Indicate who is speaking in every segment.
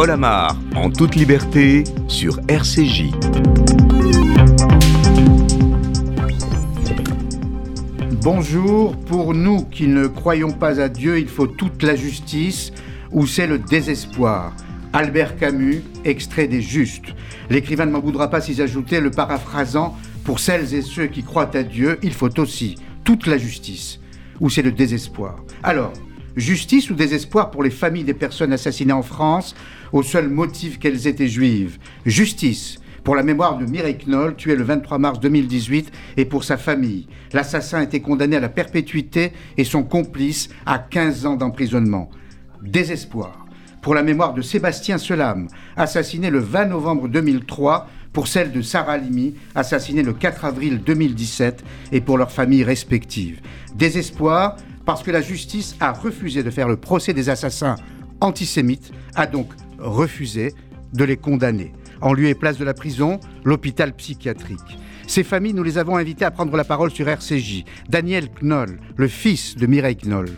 Speaker 1: Paul en toute liberté, sur RCJ.
Speaker 2: Bonjour, pour nous qui ne croyons pas à Dieu, il faut toute la justice, ou c'est le désespoir. Albert Camus, extrait des Justes. L'écrivain ne m'en voudra pas si j'ajoutais le paraphrasant Pour celles et ceux qui croient à Dieu, il faut aussi toute la justice, ou c'est le désespoir. Alors, justice ou désespoir pour les familles des personnes assassinées en France au seul motif qu'elles étaient juives Justice pour la mémoire de Mireille Knoll, tué le 23 mars 2018, et pour sa famille. L'assassin a été condamné à la perpétuité et son complice à 15 ans d'emprisonnement. Désespoir pour la mémoire de Sébastien Selam, assassiné le 20 novembre 2003, pour celle de Sarah Limi, assassinée le 4 avril 2017, et pour leurs familles respectives. Désespoir parce que la justice a refusé de faire le procès des assassins antisémites, a donc refusé de les condamner. En lieu et place de la prison, l'hôpital psychiatrique. Ces familles, nous les avons invitées à prendre la parole sur RCJ. Daniel Knoll, le fils de Mireille Knoll.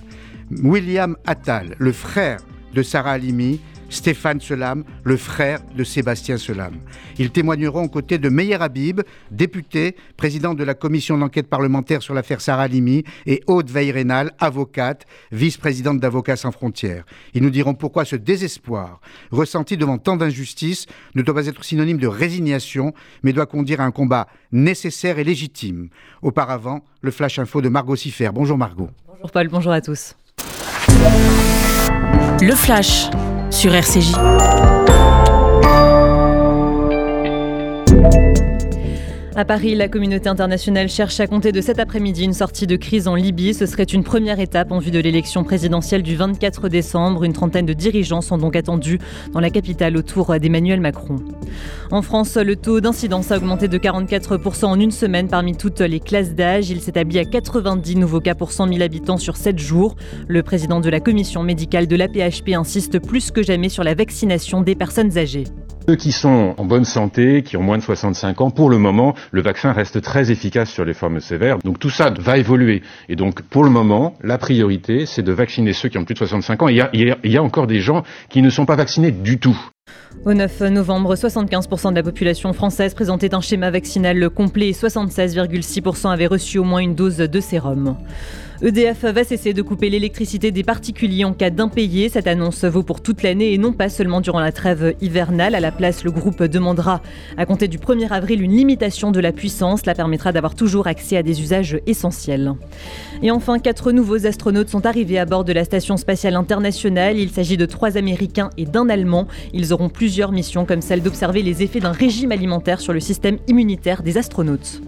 Speaker 2: William Attal, le frère de Sarah Halimi, Stéphane Selam, le frère de Sébastien Selam. Ils témoigneront aux côtés de Meyer Habib, député, président de la commission d'enquête parlementaire sur l'affaire Sarah Halimi, et Aude Veil-Rénal, avocate, vice-présidente d'Avocats sans frontières. Ils nous diront pourquoi ce désespoir, ressenti devant tant d'injustices, ne doit pas être synonyme de résignation, mais doit conduire à un combat nécessaire et légitime. Auparavant, le Flash Info de Margot Siffer. Bonjour Margot.
Speaker 3: Bonjour Paul, bonjour à tous.
Speaker 4: Le Flash sur RCJ.
Speaker 3: À Paris, la communauté internationale cherche à compter de cet après-midi une sortie de crise en Libye. Ce serait une première étape en vue de l'élection présidentielle du 24 décembre. Une trentaine de dirigeants sont donc attendus dans la capitale autour d'Emmanuel Macron. En France, le taux d'incidence a augmenté de 44% en une semaine parmi toutes les classes d'âge. Il s'établit à 90 nouveaux cas pour 100 000 habitants sur 7 jours. Le président de la commission médicale de l'APHP insiste plus que jamais sur la vaccination des personnes âgées.
Speaker 5: Ceux qui sont en bonne santé, qui ont moins de 65 ans, pour le moment, le vaccin reste très efficace sur les formes sévères. Donc tout ça va évoluer. Et donc pour le moment, la priorité, c'est de vacciner ceux qui ont plus de 65 ans. il y a, il y a encore des gens qui ne sont pas vaccinés du tout.
Speaker 3: Au 9 novembre, 75% de la population française présentait un schéma vaccinal complet et 76,6% avaient reçu au moins une dose de sérum. EDF va cesser de couper l'électricité des particuliers en cas d'impayé. Cette annonce vaut pour toute l'année et non pas seulement durant la trêve hivernale. À la place, le groupe demandera à compter du 1er avril une limitation de la puissance. Cela permettra d'avoir toujours accès à des usages essentiels. Et enfin, quatre nouveaux astronautes sont arrivés à bord de la Station spatiale internationale. Il s'agit de trois Américains et d'un Allemand. Ils auront plusieurs missions comme celle d'observer les effets d'un régime alimentaire sur le système immunitaire des astronautes.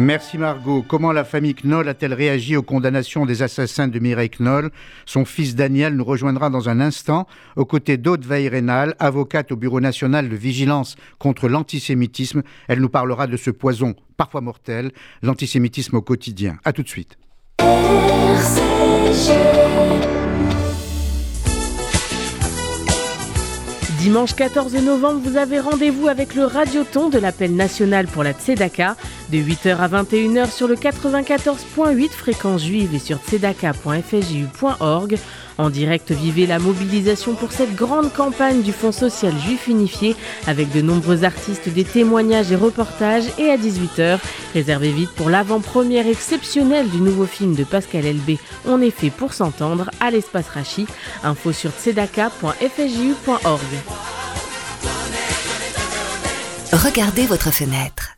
Speaker 2: Merci Margot. Comment la famille Knoll a-t-elle réagi aux condamnations des assassins de Mireille Knoll? Son fils Daniel nous rejoindra dans un instant aux côtés d'Aude Veil-Rénal, avocate au Bureau national de vigilance contre l'antisémitisme. Elle nous parlera de ce poison parfois mortel, l'antisémitisme au quotidien. A tout de suite.
Speaker 4: Dimanche 14 novembre, vous avez rendez-vous avec le Radioton de l'appel national pour la Tzedaka de 8h à 21h sur le 94.8 fréquence juive et sur tzedaka.fju.org. En direct, vivez la mobilisation pour cette grande campagne du Fonds social juif unifié avec de nombreux artistes, des témoignages et reportages. Et à 18h, réservez vite pour l'avant-première exceptionnelle du nouveau film de Pascal Elbé, On est fait pour s'entendre, à l'espace Rachi. Info sur tzedaka.fju.org.
Speaker 6: Regardez votre fenêtre.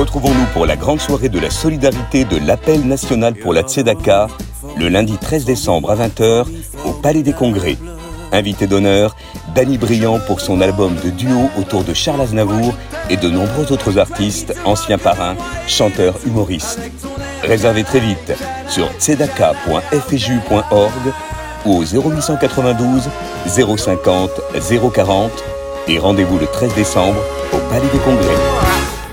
Speaker 7: Retrouvons-nous pour la grande soirée de la solidarité de l'appel national pour la Tzedaka, le lundi 13 décembre à 20h au Palais des Congrès. Invité d'honneur, Danny Briand pour son album de duo autour de Charles Aznavour et de nombreux autres artistes, anciens parrains, chanteurs, humoristes. Réservez très vite sur tzedaka.fju.org ou au 0892 050 040 et rendez-vous le 13 décembre au Palais des Congrès.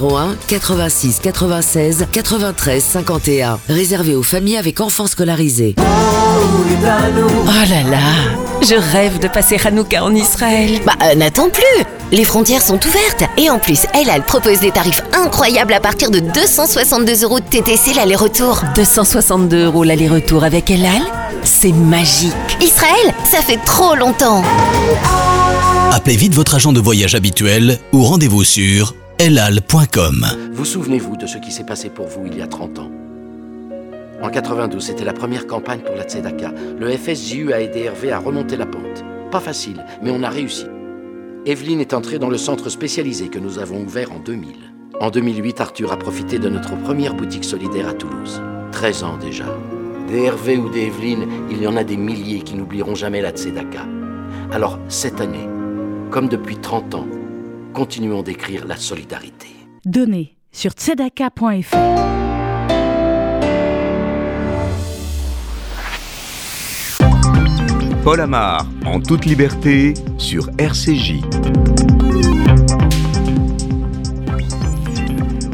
Speaker 8: 01 86 96 93 51 réservé aux familles avec enfants scolarisés.
Speaker 9: Oh là là, je rêve de passer Hanouka en Israël.
Speaker 10: Bah, euh, n'attends plus Les frontières sont ouvertes. Et en plus, Elle propose des tarifs incroyables à partir de 262 euros de TTC l'aller-retour.
Speaker 9: 262 euros l'aller-retour avec Elal C'est magique.
Speaker 10: Israël, ça fait trop longtemps.
Speaker 11: Appelez vite votre agent de voyage habituel ou rendez-vous sur elal.com.
Speaker 12: Vous souvenez-vous de ce qui s'est passé pour vous il y a 30 ans? En 92, c'était la première campagne pour la Tzedaka. Le FSJU a aidé Hervé à remonter la pente. Pas facile, mais on a réussi. Evelyne est entrée dans le centre spécialisé que nous avons ouvert en 2000. En 2008, Arthur a profité de notre première boutique solidaire à Toulouse. 13 ans déjà. Des Hervé ou des Evelyne, il y en a des milliers qui n'oublieront jamais la Tzedaka. Alors, cette année, comme depuis 30 ans, continuons d'écrire la solidarité.
Speaker 13: Donnez sur tzedaka.fr.
Speaker 1: Paul Amar, en toute liberté, sur RCJ.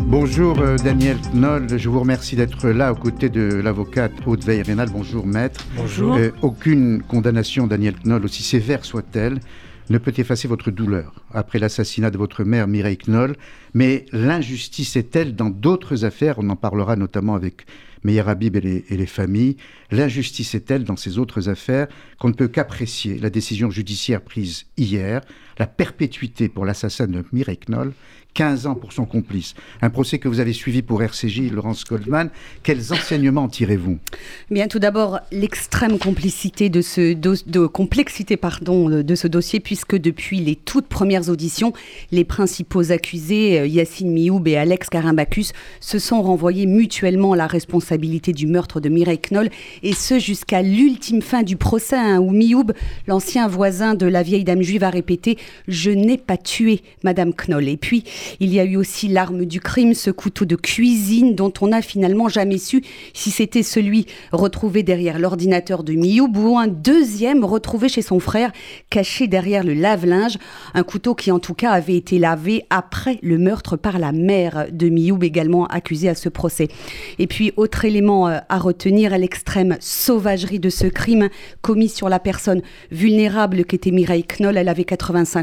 Speaker 2: Bonjour euh, Daniel Knoll, je vous remercie d'être là aux côtés de l'avocate Aude Veil-Rénal. Bonjour maître.
Speaker 14: Bonjour.
Speaker 2: Euh, aucune condamnation, Daniel Knoll, aussi sévère soit-elle, ne peut effacer votre douleur après l'assassinat de votre mère Mireille Knoll, mais l'injustice est telle dans d'autres affaires, on en parlera notamment avec Meyer Habib et les, familles, l'injustice est telle dans ces autres affaires qu'on ne peut qu'apprécier la décision judiciaire prise hier, la perpétuité pour l'assassin de Mireille Knoll 15 ans pour son complice. Un procès que vous avez suivi pour RCJ, Laurence Goldman. Quels enseignements tirez-vous?
Speaker 15: Bien, tout d'abord, l'extrême complicité de ce de complexité pardon, de ce dossier, puisque depuis les toutes premières auditions, les principaux accusés, euh, Yacine Mioub et Alex Carimbacus, se sont renvoyés mutuellement la responsabilité du meurtre de Mireille Knoll, et ce jusqu'à l'ultime fin du procès, hein, où Mioub, l'ancien voisin de la vieille dame juive, a répété « Je n'ai pas tué Madame Knoll ». Et puis, il y a eu aussi l'arme du crime, ce couteau de cuisine dont on n'a finalement jamais su si c'était celui retrouvé derrière l'ordinateur de Mioub ou un deuxième retrouvé chez son frère caché derrière le lave-linge. Un couteau qui en tout cas avait été lavé après le meurtre par la mère de Mioub également accusée à ce procès. Et puis autre élément euh, à retenir, l'extrême sauvagerie de ce crime commis sur la personne vulnérable qu'était Mireille Knoll. Elle avait 85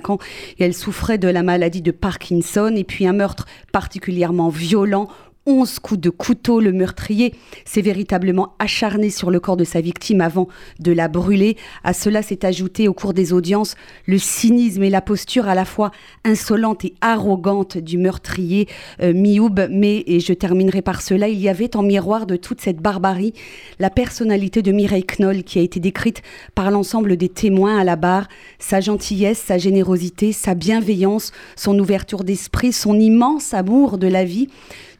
Speaker 15: et elle souffrait de la maladie de Parkinson et puis un meurtre particulièrement violent 11 coups de couteau. Le meurtrier s'est véritablement acharné sur le corps de sa victime avant de la brûler. À cela s'est ajouté au cours des audiences le cynisme et la posture à la fois insolente et arrogante du meurtrier euh, Mioub. Mais, et je terminerai par cela, il y avait en miroir de toute cette barbarie la personnalité de Mireille Knoll qui a été décrite par l'ensemble des témoins à la barre. Sa gentillesse, sa générosité, sa bienveillance, son ouverture d'esprit, son immense amour de la vie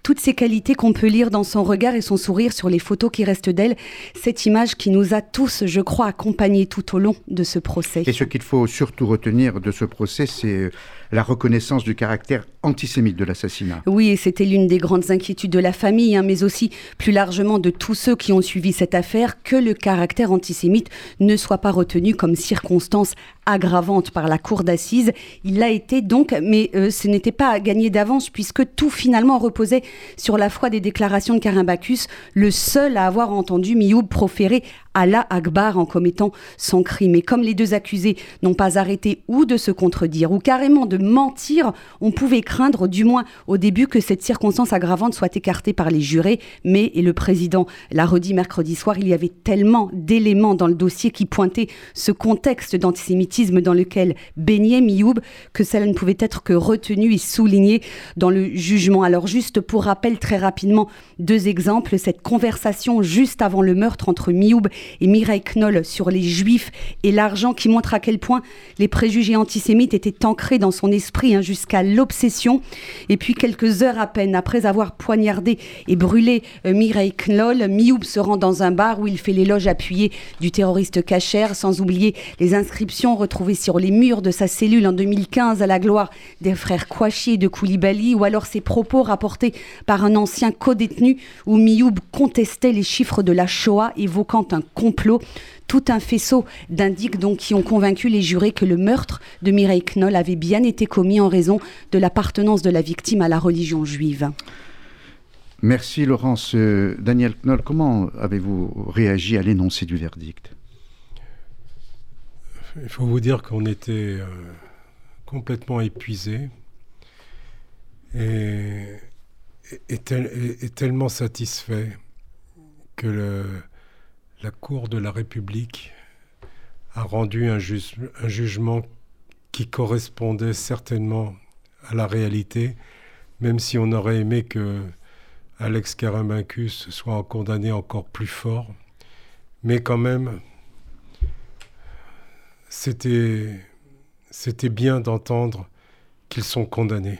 Speaker 15: toutes ces qualités qu'on peut lire dans son regard et son sourire sur les photos qui restent d'elle, cette image qui nous a tous, je crois, accompagnés tout au long de ce procès.
Speaker 2: Et ce qu'il faut surtout retenir de ce procès, c'est la reconnaissance du caractère antisémite de l'assassinat.
Speaker 15: Oui, et c'était l'une des grandes inquiétudes de la famille, hein, mais aussi plus largement de tous ceux qui ont suivi cette affaire, que le caractère antisémite ne soit pas retenu comme circonstance aggravante par la cour d'assises. Il l'a été donc, mais euh, ce n'était pas gagné d'avance puisque tout finalement reposait sur la foi des déclarations de Karim Bacchus, le seul à avoir entendu Mioub proférer Allah Akbar en commettant son crime. Et comme les deux accusés n'ont pas arrêté ou de se contredire ou carrément de mentir, on pouvait craindre, du moins au début, que cette circonstance aggravante soit écartée par les jurés. Mais, et le président l'a redit mercredi soir, il y avait tellement d'éléments dans le dossier qui pointaient ce contexte d'antisémitisme dans lequel baignait Mioub que cela ne pouvait être que retenu et souligné dans le jugement. Alors juste pour rappel très rapidement deux exemples, cette conversation juste avant le meurtre entre Mioub et Mireille Knoll sur les juifs et l'argent qui montre à quel point les préjugés antisémites étaient ancrés dans son esprit hein, jusqu'à l'obsession. Et puis quelques heures à peine après avoir poignardé et brûlé euh, Mireille Knoll, Mioub se rend dans un bar où il fait l'éloge appuyé du terroriste Kacher, sans oublier les inscriptions retrouvées sur les murs de sa cellule en 2015 à la gloire des frères Kouachi et de Koulibaly, ou alors ses propos rapportés par un ancien co-détenu où Mioub contestait les chiffres de la Shoah, évoquant un complot. Tout un faisceau d'indices donc qui ont convaincu les jurés que le meurtre de Mireille Knoll avait bien été commis en raison de l'appartenance de la victime à la religion juive.
Speaker 2: Merci Laurence. Euh, Daniel Knoll, comment avez-vous réagi à l'énoncé du verdict?
Speaker 14: Il faut vous dire qu'on était euh, complètement épuisé et, tellement satisfait que le, la Cour de la République a rendu un, jugement qui correspondait certainement à la réalité, même si on aurait aimé que Alex Karamancus soit condamné encore plus fort. Mais quand même, c'était bien d'entendre qu'ils sont condamnés.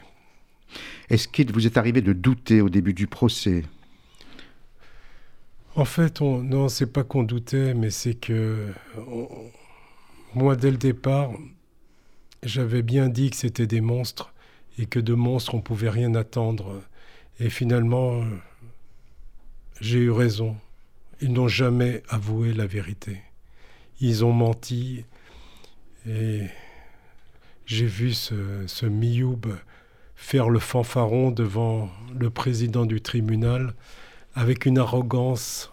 Speaker 2: Est-ce qu'il vous est arrivé de douter au début du procès?
Speaker 14: En fait, on, non, c'est pas qu'on doutait, mais c'est que moi, dès le départ, j'avais bien dit que c'était des monstres et que de monstres, on pouvait rien attendre. Et finalement, j'ai eu raison. Ils n'ont jamais avoué la vérité. Ils ont menti. Et j'ai vu ce, ce Mioub faire le fanfaron devant le président du tribunal avec une arrogance.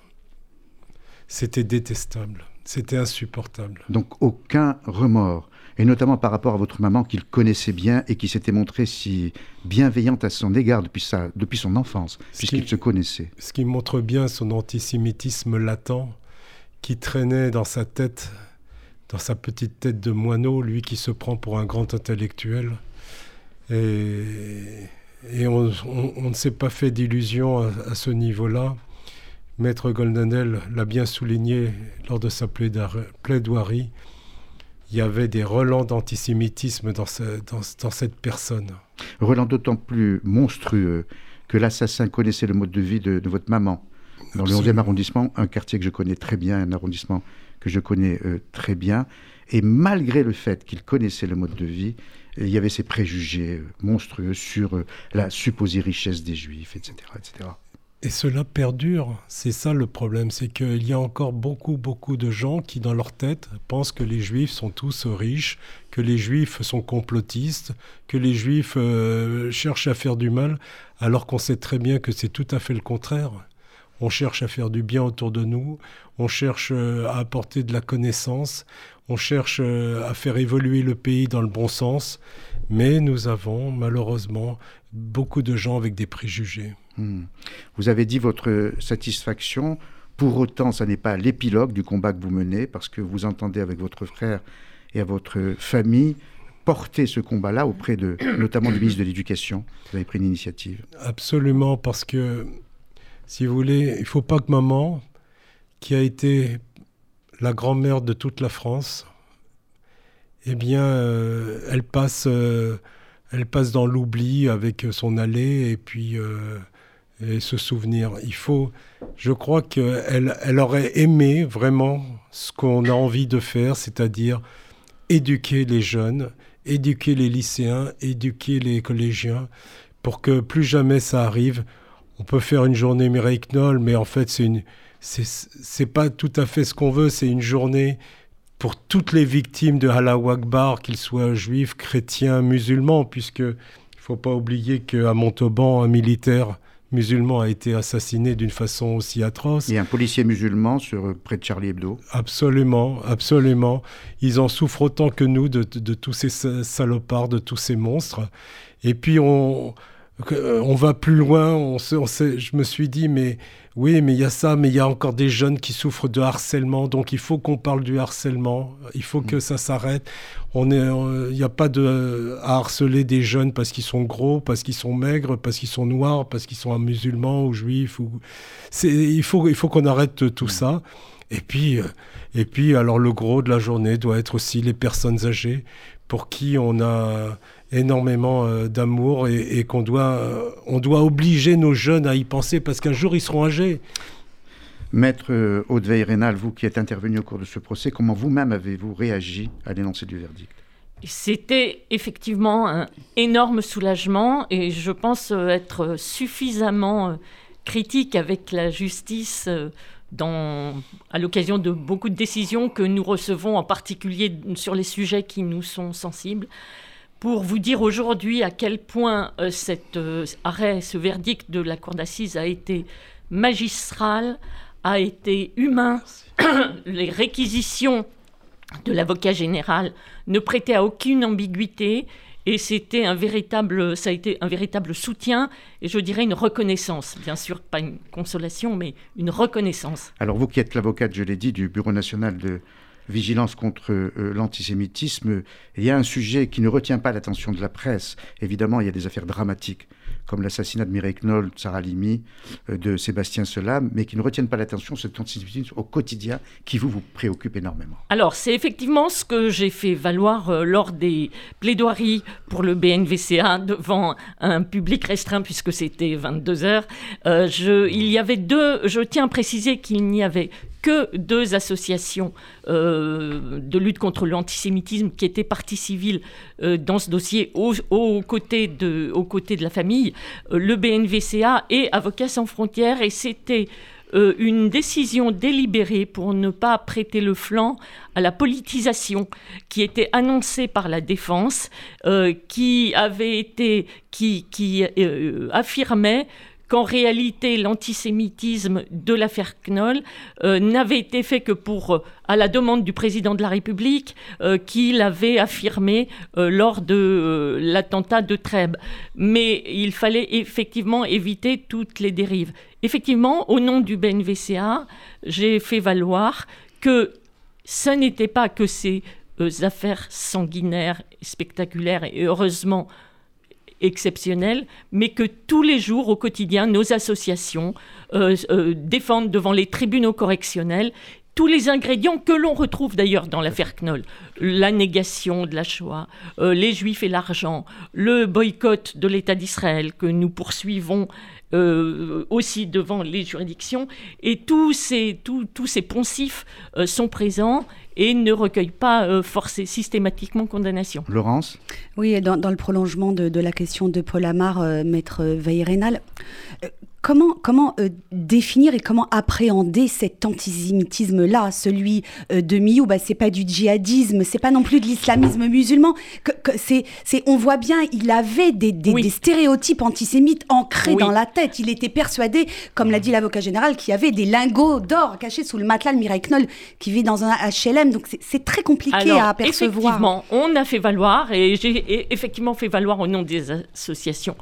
Speaker 14: C'était détestable, c'était insupportable.
Speaker 2: Donc aucun remords, et notamment par rapport à votre maman qu'il connaissait bien et qui s'était montrée si bienveillante à son égard depuis, sa, depuis son enfance, puisqu'il se connaissait.
Speaker 14: Ce qui montre bien son antisémitisme latent qui traînait dans sa tête, dans sa petite tête de moineau, lui qui se prend pour un grand intellectuel. Et, on, ne s'est pas fait d'illusions à, ce niveau-là. Maître Goldenel l'a bien souligné lors de sa plaidoirie. Il y avait des relents d'antisémitisme dans, cette personne.
Speaker 2: Relents d'autant plus monstrueux que l'assassin connaissait le mode de vie de, votre maman. Dans le 11e arrondissement, un quartier que je connais très bien, un arrondissement que je connais euh, très bien. Et malgré le fait qu'il connaissait le mode de vie, il y avait ces préjugés euh, monstrueux sur euh, la supposée richesse des Juifs, etc. etc.
Speaker 14: Et cela perdure, c'est ça le problème, c'est qu'il y a encore beaucoup, beaucoup de gens qui, dans leur tête, pensent que les juifs sont tous riches, que les juifs sont complotistes, que les juifs euh, cherchent à faire du mal, alors qu'on sait très bien que c'est tout à fait le contraire. On cherche à faire du bien autour de nous, on cherche à apporter de la connaissance, on cherche euh, à faire évoluer le pays dans le bon sens, mais nous avons malheureusement beaucoup de gens avec des préjugés.
Speaker 2: Hmm. Vous avez dit votre satisfaction. Pour autant, ce n'est pas l'épilogue du combat que vous menez, parce que vous entendez avec votre frère et à votre famille porter ce combat-là auprès de, notamment du ministre de l'Éducation. Vous avez pris une initiative.
Speaker 14: Absolument, parce que, si vous voulez, il ne faut pas que maman, qui a été la grand-mère de toute la France, eh bien, euh, elle, passe, euh, elle passe dans l'oubli avec son allée et puis euh, et se souvenir. Il faut, je crois qu'elle elle aurait aimé vraiment ce qu'on a envie de faire, c'est-à-dire éduquer les jeunes, éduquer les lycéens, éduquer les collégiens, pour que plus jamais ça arrive. On peut faire une journée Mireille Knoll, mais en fait, c'est une c'est pas tout à fait ce qu'on veut. C'est une journée pour toutes les victimes de Allah Akbar, qu'ils soient juifs, chrétiens, musulmans, puisque il faut pas oublier qu'à Montauban, un militaire musulman a été assassiné d'une façon aussi atroce.
Speaker 2: Et un policier musulman sur, près de Charlie Hebdo.
Speaker 14: Absolument, absolument. Ils en souffrent autant que nous de, de tous ces salopards, de tous ces monstres. Et puis on, on va plus loin. On je me suis dit, mais oui, mais il y a ça, mais il y a encore des jeunes qui souffrent de harcèlement. Donc il faut qu'on parle du harcèlement. Il faut que mm. ça s'arrête. On il n'y a pas de, à harceler des jeunes parce qu'ils sont gros, parce qu'ils sont maigres, parce qu'ils sont noirs, parce qu'ils sont musulmans ou juifs. Ou... il faut, il faut qu'on arrête tout mm. ça. Et puis, euh, et puis, alors le gros de la journée doit être aussi les personnes âgées pour qui on a énormément euh, d'amour et, qu'on doit, euh, on doit obliger nos jeunes à y penser parce qu'un jour ils seront âgés.
Speaker 2: Maître euh, Audeveil Rénal, vous qui êtes intervenu au cours de ce procès, comment vous-même avez-vous réagi à l'énoncé du verdict?
Speaker 16: C'était effectivement un énorme soulagement et je pense être suffisamment critique avec la justice dans, à l'occasion de beaucoup de décisions que nous recevons, en particulier sur les sujets qui nous sont sensibles pour vous dire aujourd'hui à quel point euh, cet euh, arrêt, ce verdict de la Cour d'assises a été magistral, a été humain. Les réquisitions de l'avocat général ne prêtaient à aucune ambiguïté et c'était un véritable, ça a été un véritable soutien et je dirais une reconnaissance, bien sûr pas une consolation, mais une reconnaissance.
Speaker 2: Alors vous qui êtes l'avocate, je l'ai dit, du Bureau national de vigilance contre euh, l'antisémitisme, il y a un sujet qui ne retient pas l'attention de la presse. Évidemment, il y a des affaires dramatiques comme l'assassinat de Mireille Knoll, de Sarah Limi, euh, de Sébastien Selam, mais qui ne retiennent pas l'attention, cet antisémitisme au quotidien qui vous, vous préoccupe énormément.
Speaker 16: Alors, c'est effectivement ce que j'ai fait valoir euh, lors des plaidoiries pour le BNVCA devant un public restreint, puisque c'était 22 heures. il y avait deux, je tiens à préciser qu'il n'y avait que deux associations euh, de lutte contre l'antisémitisme qui étaient partie civile euh, dans ce dossier aux, côtés, de, la famille, euh, le BNVCA et Avocats sans frontières. Et c'était une décision délibérée pour ne pas prêter le flanc à la politisation qui était annoncée par la défense, qui avait été, qui affirmait qu'en réalité l'antisémitisme de l'affaire Knoll euh, n'avait été fait que pour, euh, à la demande du président de la République, euh, qu'il avait affirmé lors de l'attentat de Trèbes. Mais il fallait effectivement éviter toutes les dérives. Effectivement, au nom du BNVCA, j'ai fait valoir que ce n'était pas que ces affaires sanguinaires, spectaculaires et heureusement exceptionnel, mais que tous les jours, au quotidien, nos associations euh, euh, défendent devant les tribunaux correctionnels tous les ingrédients que l'on retrouve d'ailleurs dans l'affaire Knoll. La négation de la Shoah, euh, les Juifs et l'argent, le boycott de l'État d'Israël que nous poursuivons aussi devant les juridictions. Et tous ces, tous, tous ces poncifs sont présents et ne recueille pas euh, systématiquement condamnation.
Speaker 2: Laurence
Speaker 15: Oui, dans, dans, le prolongement de, la question de Paul Amar, euh, maître Veillerénal, euh, Comment, comment euh, définir et comment appréhender cet antisémitisme-là, celui euh, de Miou bah, C'est pas du djihadisme, c'est pas non plus de l'islamisme musulman. Que, c'est, c'est, on voit bien, il avait des, des, stéréotypes antisémites ancrés dans la tête. Il était persuadé, comme l'a dit l'avocat général, qu'il y avait des lingots d'or cachés sous le matelas de Mireille Knoll qui vit dans un HLM. Donc c'est, très compliqué à apercevoir.
Speaker 16: Effectivement, on a fait valoir, et j'ai effectivement fait valoir au nom des associations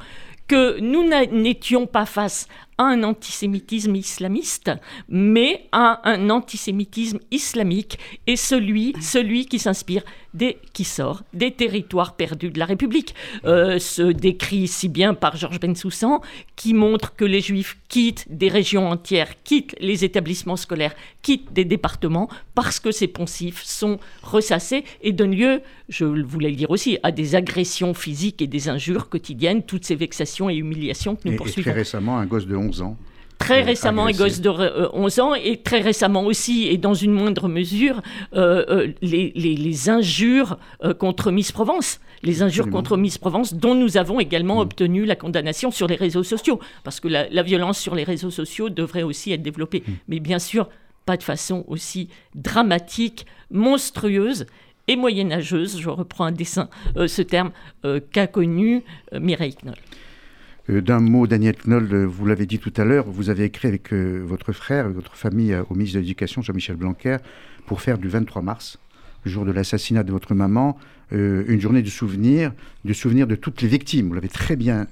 Speaker 16: que nous n'étions pas face à un antisémitisme islamiste, mais à un antisémitisme islamique et celui, celui qui s'inspire des, qui sort des territoires perdus de la République. Euh, se décrit si bien par Georges Bensoussan, qui montre que les Juifs quittent des régions entières, quittent les établissements scolaires, quittent des départements, parce que ces poncifs sont ressassés et donnent lieu, je voulais le dire aussi, à des agressions physiques et des injures quotidiennes, toutes ces vexations et humiliations que nous poursuivons.
Speaker 2: Et très récemment, un gosse de 11 ans
Speaker 16: Très récemment, un gosse de 11 ans, et très récemment aussi, et dans une moindre mesure, euh, euh, les, les, injures euh, contre Miss Provence. Les injures contre Miss Provence, dont nous avons également mm. obtenu la condamnation sur les réseaux sociaux. Parce que la, violence sur les réseaux sociaux devrait aussi être développée. Mm. Mais bien sûr, pas de façon aussi dramatique, monstrueuse et moyenâgeuse, je reprends un dessin, ce terme qu'a connu Mireille Knoll.
Speaker 2: Euh, d'un mot, Daniel Knoll, euh, vous l'avez dit tout à l'heure, vous avez écrit avec votre frère, votre famille au ministre de l'Éducation, Jean-Michel Blanquer, pour faire du 23 mars, le jour de l'assassinat de votre maman, une journée de souvenir, de souvenir de toutes les victimes. Vous l'avez très bien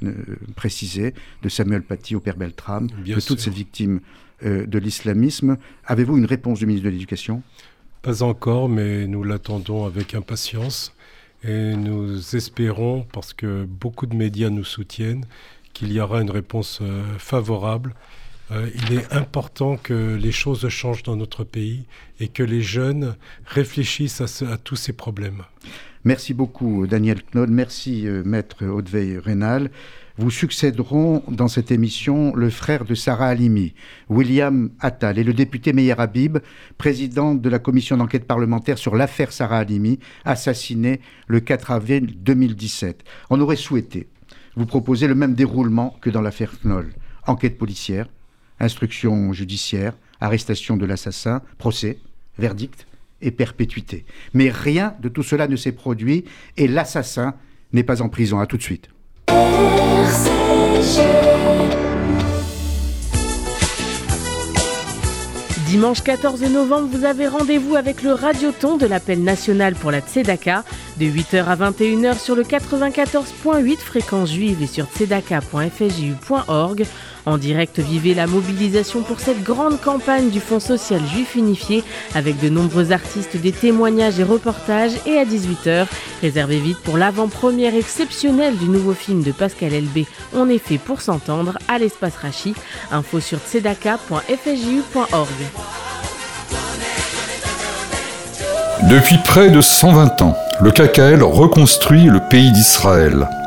Speaker 2: précisé, de Samuel Paty au père Beltram, de toutes ces victimes de l'islamisme. Avez-vous une réponse du ministre de l'Éducation?
Speaker 14: Pas encore, mais nous l'attendons avec impatience. Et nous espérons, parce que beaucoup de médias nous soutiennent, qu'il y aura une réponse euh, favorable. Euh, il est important que les choses changent dans notre pays et que les jeunes réfléchissent à, tous ces problèmes.
Speaker 2: Merci beaucoup, Daniel Knoll. Merci, euh, Maître Hauteveil Rénal vous succéderont dans cette émission le frère de Sarah Halimi, William Attal, et le député Meyer Habib, président de la commission d'enquête parlementaire sur l'affaire Sarah Halimi, assassinée le 4 avril 2017. On aurait souhaité vous proposer le même déroulement que dans l'affaire Knoll. Enquête policière, instruction judiciaire, arrestation de l'assassin, procès, verdict et perpétuité. Mais rien de tout cela ne s'est produit et l'assassin n'est pas en prison. À tout de suite.
Speaker 4: Dimanche 14 novembre, vous avez rendez-vous avec le Radioton de l'appel national pour la Tzedaka de 8h à 21h sur le 94.8 fréquence juive et sur tzedaka.fju.org. En direct, vivez la mobilisation pour cette grande campagne du Fonds social juif unifié avec de nombreux artistes, des témoignages et reportages. Et à 18h, réservez vite pour l'avant-première exceptionnelle du nouveau film de Pascal Elbé, On est fait pour s'entendre, à l'espace Rachi. Info sur tzedaka.fju.org.
Speaker 17: Depuis près de 120 ans, le KKL reconstruit le pays d'Israël.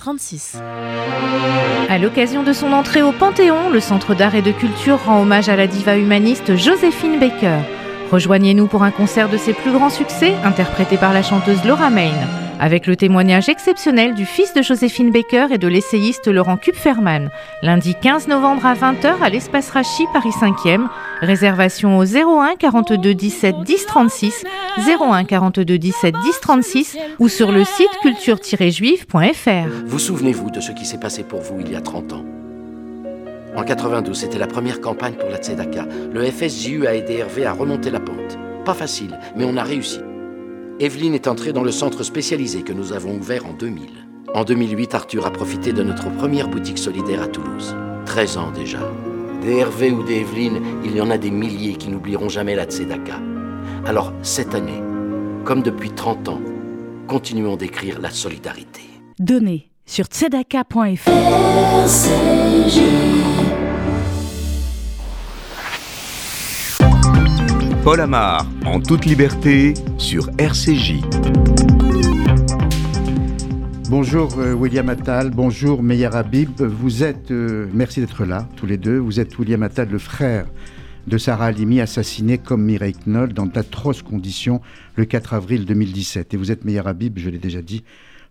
Speaker 4: 36.
Speaker 18: À l'occasion de son entrée au Panthéon, le Centre d'art et de culture rend hommage à la diva humaniste Joséphine Baker. Rejoignez-nous pour un concert de ses plus grands succès, interprété par la chanteuse Laura Main avec le témoignage exceptionnel du fils de Joséphine Baker et de l'essayiste Laurent Kupferman, lundi 15 novembre à 20h à l'espace Rachi, Paris 5e. Réservation au 01 42 17 10 36, 01 42 17 10 36 ou sur le site culture-juive.fr.
Speaker 12: Vous souvenez-vous de ce qui s'est passé pour vous il y a 30 ans? En 92, c'était la première campagne pour la Tzedaka. Le FSJU a aidé Hervé à remonter la pente. Pas facile, mais on a réussi. Evelyne est entrée dans le centre spécialisé que nous avons ouvert en 2000. En 2008, Arthur a profité de notre première boutique solidaire à Toulouse. 13 ans déjà. Des Hervé ou des Evelyne, il y en a des milliers qui n'oublieront jamais la Tzedaka. Alors, cette année, comme depuis 30 ans, continuons d'écrire la solidarité.
Speaker 13: Donnez sur tzedaka.fr.
Speaker 1: Paul Amar, en toute liberté, sur RCJ.
Speaker 2: Bonjour euh, William Attal, bonjour Meyer Habib. Vous êtes, euh, merci d'être là, tous les deux. Vous êtes William Attal, le frère de Sarah Halimi, assassiné comme Mireille Knoll dans d'atroces conditions le 4 avril 2017. Et vous êtes Meyer Habib, je l'ai déjà dit,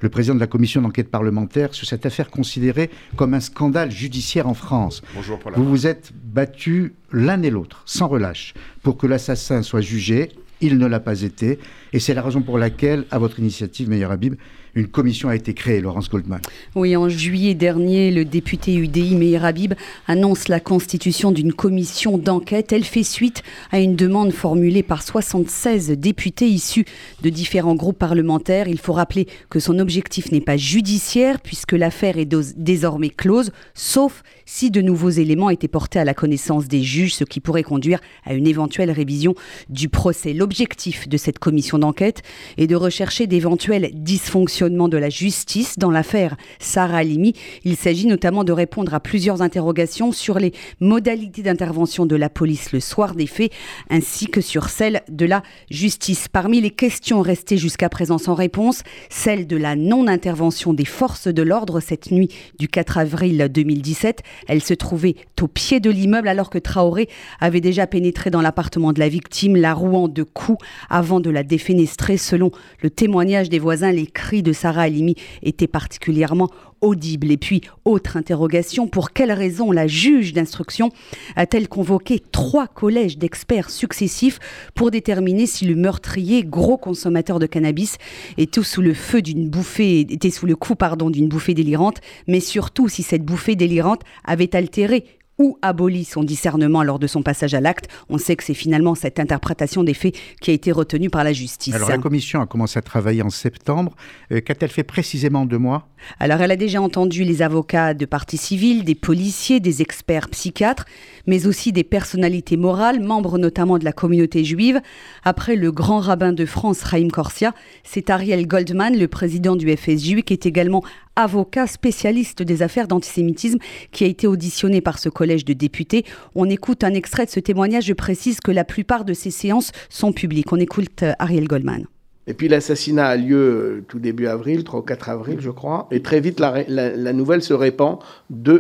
Speaker 2: le président de la commission d'enquête parlementaire sur cette affaire considérée comme un scandale judiciaire en France.
Speaker 19: Bonjour Paul.
Speaker 2: Vous vous êtes battus l'un et l'autre, sans relâche, pour que l'assassin soit jugé. Il ne l'a pas été. Et c'est la raison pour laquelle, à votre initiative, Meyer Habib, une commission a été créée, Laurence Goldman.
Speaker 15: Oui, en juillet dernier, le député UDI Meir Habib annonce la constitution d'une commission d'enquête. Elle fait suite à une demande formulée par 76 députés issus de différents groupes parlementaires. Il faut rappeler que son objectif n'est pas judiciaire puisque l'affaire est désormais close, sauf si de nouveaux éléments étaient portés à la connaissance des juges, ce qui pourrait conduire à une éventuelle révision du procès. L'objectif de cette commission d'enquête est de rechercher d'éventuels dysfonctionnements de la justice dans l'affaire Sarah Halimi. Il s'agit notamment de répondre à plusieurs interrogations sur les modalités d'intervention de la police le soir des faits, ainsi que sur celles de la justice. Parmi les questions restées jusqu'à présent sans réponse, celle de la non-intervention des forces de l'ordre cette nuit du 4 avril 2017. Elle se trouvait au pied de l'immeuble alors que Traoré avait déjà pénétré dans l'appartement de la victime, la rouant de coups avant de la défenestrer. Selon le témoignage des voisins, les cris de Sarah Halimi étaient particulièrement audibles. Et puis, autre interrogation, pour quelle raison la juge d'instruction a-t-elle convoqué trois collèges d'experts successifs pour déterminer si le meurtrier, gros consommateur de cannabis, était sous le feu d'une bouffée, était sous le coup, pardon, d'une bouffée délirante, mais surtout si cette bouffée délirante avait altéré ou aboli son discernement lors de son passage à l'acte. On sait que c'est finalement cette interprétation des faits qui a été retenue par la justice.
Speaker 2: Alors la commission a commencé à travailler en septembre. Euh, qu'a-t-elle fait précisément deux mois
Speaker 15: Alors elle a déjà entendu les avocats de partie civile, des policiers, des experts psychiatres, mais aussi des personnalités morales, membres notamment de la communauté juive. Après le grand rabbin de France, Raïm Corsia, c'est Ariel Goldman, le président du FSJU, qui est également avocat spécialiste des affaires d'antisémitisme, qui a été auditionné par ce collège de députés. On écoute un extrait de ce témoignage. Je précise que la plupart de ces séances sont publiques. On écoute euh, Ariel Goldman.
Speaker 19: Et puis l'assassinat a lieu euh, tout début avril, 3 ou 4 avril, je crois. Et très vite, la, nouvelle se répand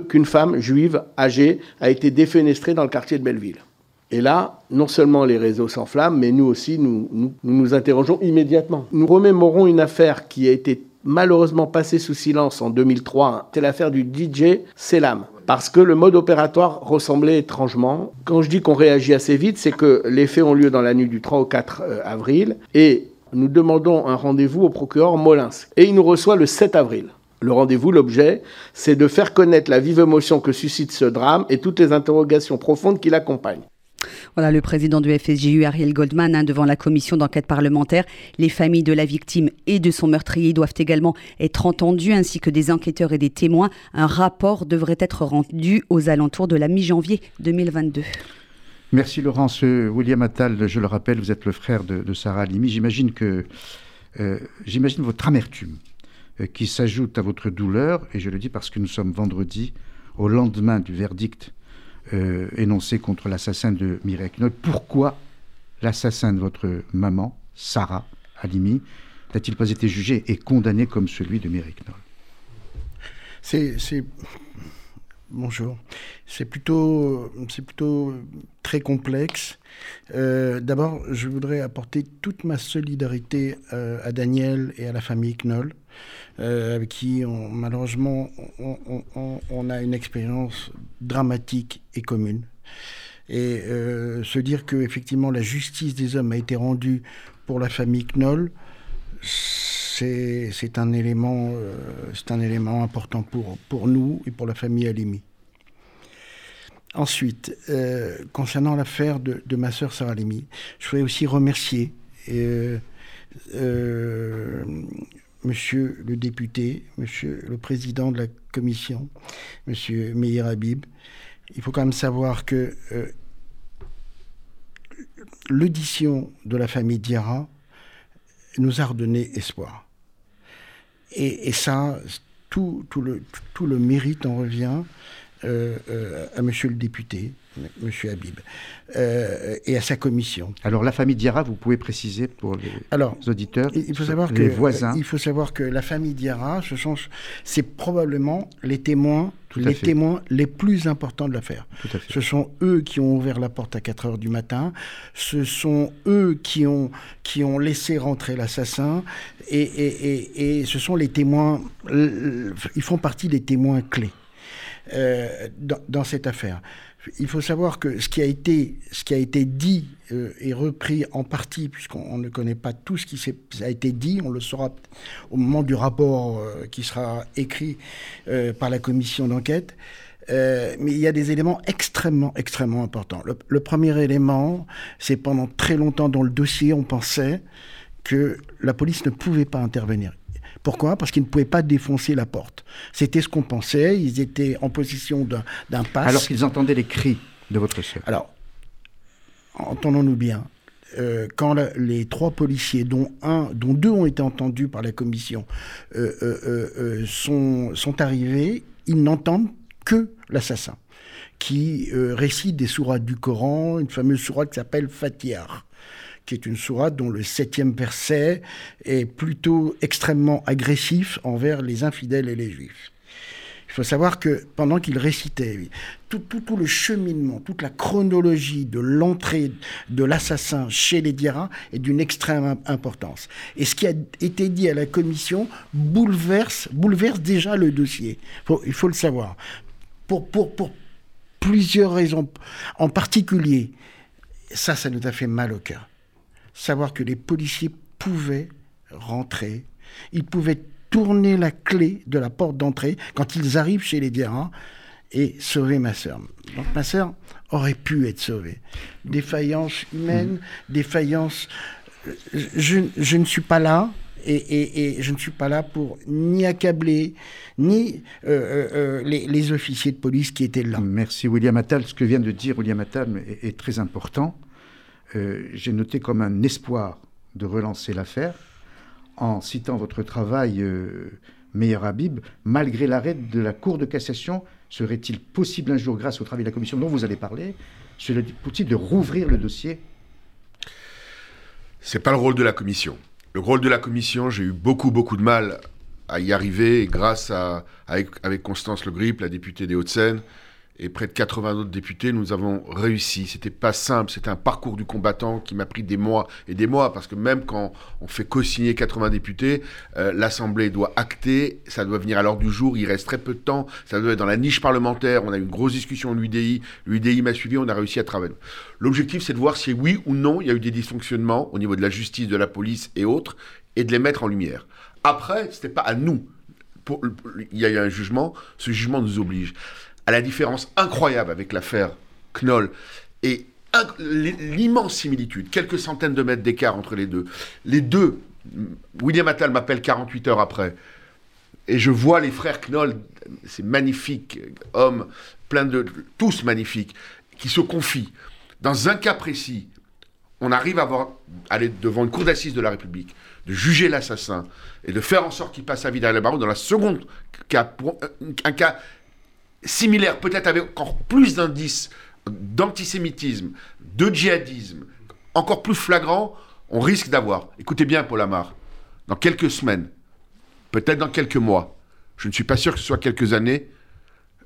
Speaker 19: qu'une femme juive âgée a été défenestrée dans le quartier de Belleville. Et là, non seulement les réseaux s'enflamment, mais nous aussi, nous nous interrogeons immédiatement. Nous remémorons une affaire qui a été malheureusement passé sous silence en 2003, c'est l'affaire du DJ Selam. Parce que le mode opératoire ressemblait étrangement. Quand je dis qu'on réagit assez vite, c'est que les faits ont lieu dans la nuit du 3 au 4 euh, avril et nous demandons un rendez-vous au procureur Molins. Et il nous reçoit le 7 avril. Le rendez-vous, l'objet, c'est de faire connaître la vive émotion que suscite ce drame et toutes les interrogations profondes qui l'accompagnent.
Speaker 15: Voilà le président du FSJU, Ariel Goldman, hein, devant la commission d'enquête parlementaire. Les familles de la victime et de son meurtrier doivent également être entendues, ainsi que des enquêteurs et des témoins. Un rapport devrait être rendu aux alentours de la mi-janvier 2022.
Speaker 2: Merci Laurence. Euh, William Attal, je le rappelle, vous êtes le frère de, Sarah Halimi. J'imagine que euh, j'imagine votre amertume euh, qui s'ajoute à votre douleur, et je le dis parce que nous sommes vendredi, au lendemain du verdict euh, énoncé contre l'assassin de Mireille Knoll. Pourquoi l'assassin de votre maman, Sarah Halimi, n'a-t-il pas été jugé et condamné comme celui de Mireille Knoll
Speaker 20: bonjour. C'est plutôt, c'est plutôt très complexe. Euh, d'abord, je voudrais apporter toute ma solidarité euh, à Daniel et à la famille Knoll. Euh, avec qui, on, malheureusement, on, a une expérience dramatique et commune. Et se dire que effectivement la justice des hommes a été rendue pour la famille Knoll, c'est un élément, euh, c'est un élément important pour nous et pour la famille Alimi. Ensuite, concernant l'affaire de, ma sœur Sarah Alimi, je voudrais aussi remercier monsieur le député, monsieur le président de la commission, monsieur Meir Habib. Il faut quand même savoir que euh, l'audition de la famille Diarra nous a redonné espoir. Et, ça, tout, le, mérite en revient euh, euh, à monsieur le député, M. Habib, euh, et à sa commission.
Speaker 2: Alors la famille Diarra, vous pouvez préciser pour les
Speaker 20: Alors,
Speaker 2: auditeurs,
Speaker 20: il faut savoir
Speaker 2: les
Speaker 20: que,
Speaker 2: voisins.
Speaker 20: Il faut savoir que la famille Diarra, ce sont, c'est probablement les témoins, les témoins les plus importants de l'affaire. Ce sont eux qui ont ouvert la porte à 4 heures du matin. Ce sont eux qui ont qui ont laissé rentrer l'assassin, et, et, et, et ce sont les témoins. Ils font partie des témoins clés. dans, dans, cette affaire. Il faut savoir que ce qui a été, dit et repris en partie, puisqu'on ne connaît pas tout ce qui a été dit, on le saura au moment du rapport qui sera écrit par la commission d'enquête. Euh, mais il y a des éléments extrêmement, extrêmement importants. Le, premier élément, c'est pendant très longtemps dans le dossier, on pensait que la police ne pouvait pas intervenir. Pourquoi? Parce qu'ils ne pouvaient pas défoncer la porte. C'était ce qu'on pensait. Ils étaient en position d'un pass.
Speaker 2: Alors qu'ils entendaient les cris de votre chef.
Speaker 20: Alors, entendons-nous bien. Euh, quand les trois policiers, dont un, dont deux ont été entendus par la commission, euh, sont, sont arrivés, ils n'entendent que l'assassin, qui euh, récite des sourates du Coran, une fameuse sourate qui s'appelle Fatihar qui est une sourate dont le septième verset est plutôt extrêmement agressif envers les infidèles et les juifs. Il faut savoir que pendant qu'il récitait, tout, le cheminement, toute la chronologie de l'entrée de l'assassin chez les Dieras est d'une extrême importance. Et ce qui a été dit à la commission bouleverse, déjà le dossier. il faut le savoir pour plusieurs raisons. En particulier, ça, ça nous a fait mal au cœur. Savoir que les policiers pouvaient rentrer, ils pouvaient tourner la clé de la porte d'entrée quand ils arrivent chez les Dierans et sauver ma sœur. Donc ma sœur aurait pu être sauvée. Défaillance humaine, mmh. défaillance... Je, je ne suis pas là, et, je ne suis pas là pour ni accabler, ni euh, euh, euh, les, officiers de police qui étaient là.
Speaker 2: Merci William Attal. Ce que vient de dire William Attal est, très important. J'ai noté comme un espoir de relancer l'affaire en citant votre travail, Meilleur Habib, malgré l'arrêt de la Cour de cassation, serait-il possible un jour, grâce au travail de la commission dont vous allez parler, serait-il de rouvrir le dossier?
Speaker 21: C'est pas le rôle de la commission. Le rôle de la commission, j'ai eu beaucoup, beaucoup de mal à y arriver grâce à, Constance Le Grip, la députée des Hauts-de-Seine, et près de 80 autres députés, nous avons réussi. C'était pas simple, c'était un parcours du combattant qui m'a pris des mois et des mois, parce que même quand on fait co-signer 80 députés, euh, l'Assemblée doit acter, ça doit venir à l'ordre du jour, il reste très peu de temps, ça doit être dans la niche parlementaire, on a eu une grosse discussion de l'UDI, l'UDI m'a suivi, on a réussi à travailler. L'objectif, c'est de voir si oui ou non il y a eu des dysfonctionnements au niveau de la justice, de la police et autres, et de les mettre en lumière. Après, c'était pas à nous. il y a eu un jugement, ce jugement nous oblige à la différence incroyable avec l'affaire Knoll et l'immense similitude, quelques centaines de mètres d'écart entre les deux. Les deux, William Attal m'appelle 48 heures après, et je vois les frères Knoll, ces magnifiques hommes, plein de, tous magnifiques, qui se confient. Dans un cas précis, on arrive à aller devant une cour d'assises de la République, de juger l'assassin et de faire en sorte qu'il passe sa vie derrière les barreaux. Dans la seconde cas, un cas similaire, peut-être avec encore plus d'indices d'antisémitisme, de djihadisme, encore plus flagrant, on risque d'avoir, écoutez bien Paul Amar, dans quelques semaines, peut-être dans quelques mois, je ne suis pas sûr que ce soit quelques années,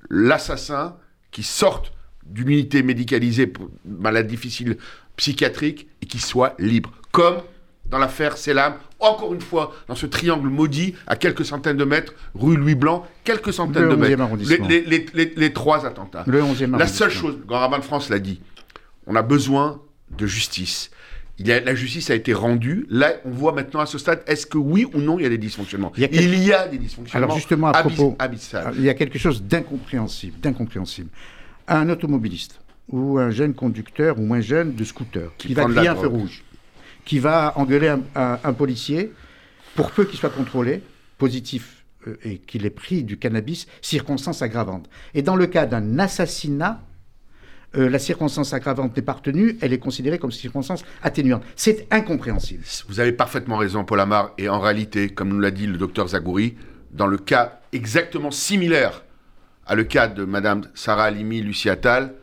Speaker 21: l'assassin qui sorte d'une unité médicalisée pour maladie difficile psychiatrique et qui soit libre. Comme dans l'affaire Selam, encore une fois, dans ce triangle maudit, à quelques centaines de mètres, rue Louis Blanc, quelques centaines de mètres. Les, trois attentats. La seule chose, le Grand Rabbin de France l'a dit, on a besoin de justice. Il a, la justice a été rendue. Là, on voit maintenant à ce stade, est-ce que oui ou non il y a des dysfonctionnements? Il y a, des dysfonctionnements.
Speaker 2: Alors justement, à propos, il y a quelque chose d'incompréhensible, d'incompréhensible. Un automobiliste ou un jeune conducteur ou un jeune de scooter qui, va crier un feu rouge qui va engueuler un, policier, pour peu qu'il soit contrôlé, positif, euh, et qu'il ait pris du cannabis, circonstance aggravante. Et dans le cas d'un assassinat, euh, la circonstance aggravante n'est pas retenue, elle est considérée comme circonstance atténuante. C'est incompréhensible.
Speaker 21: Vous avez parfaitement raison, Paul Amar, et en réalité, comme nous l'a dit le docteur Zagouri, dans le cas exactement similaire à le cas de Madame Sarah Alimi, Lucie Attal,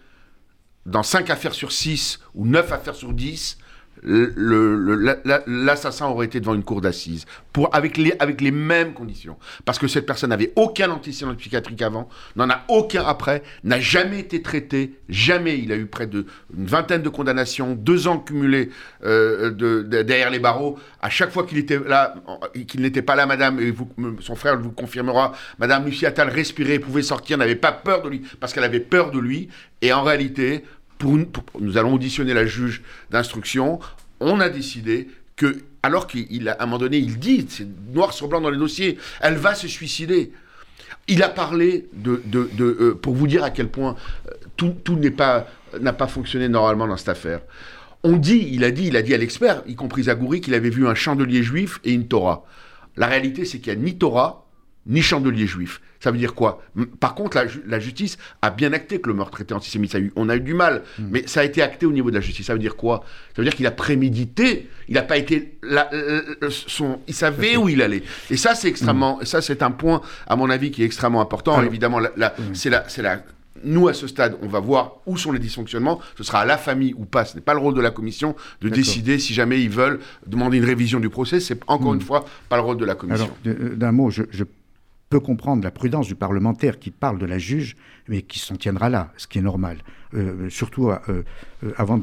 Speaker 21: dans 5 affaires sur 6 ou 9 affaires sur 10, l'assassin aurait été devant une cour d'assises, pour avec les, mêmes conditions. Parce que cette personne n'avait aucun antécédent psychiatrique avant, n'en a aucun après, n'a jamais été traité, jamais. Il a eu près d'une vingtaine de condamnations, deux ans cumulés euh, de, derrière les barreaux. À chaque fois qu'il était là, qu'il n'était pas là, madame, et vous, son frère vous confirmera, madame Lucie Attal respirait, pouvait sortir, n'avait pas peur de lui, parce qu'elle avait peur de lui. Et en réalité, nous allons auditionner la juge d'instruction, on a décidé que, alors qu'à un moment donné, il dit, c'est noir sur blanc dans les dossiers, elle va se suicider. Il a parlé de, euh, pour vous dire à quel point euh, tout, n'a pas fonctionné normalement dans cette affaire. On dit, il a dit, il a dit à l'expert, y compris Zagouri, qu'il avait vu un chandelier juif et une Torah. La réalité, c'est qu'il n'y a ni Torah, ni chandelier juif. Ça veut dire quoi? Par contre, la, justice a bien acté que le meurtre était antisémite. on a eu du mal, hmm. mais ça a été acté au niveau de la justice. Ça veut dire quoi? Ça veut dire qu'il a prémédité. Il n'a pas été son. Il savait où il allait. Et ça, c'est extrêmement. Hmm. Ça, c'est un point, à mon avis, qui est extrêmement important. Évidemment, hmm. c'est la, c'est la nous, à ce stade, on va voir où sont les dysfonctionnements. Ce sera à la famille ou pas. Ce n'est pas le rôle de la commission de décider si jamais ils veulent demander une révision du procès. C'est encore une fois pas le rôle de la commission.
Speaker 2: Euh, d'un mot, je, je peut comprendre la prudence du parlementaire qui parle de la juge, mais qui s'en tiendra là, ce qui est normal, euh, surtout euh, euh, avant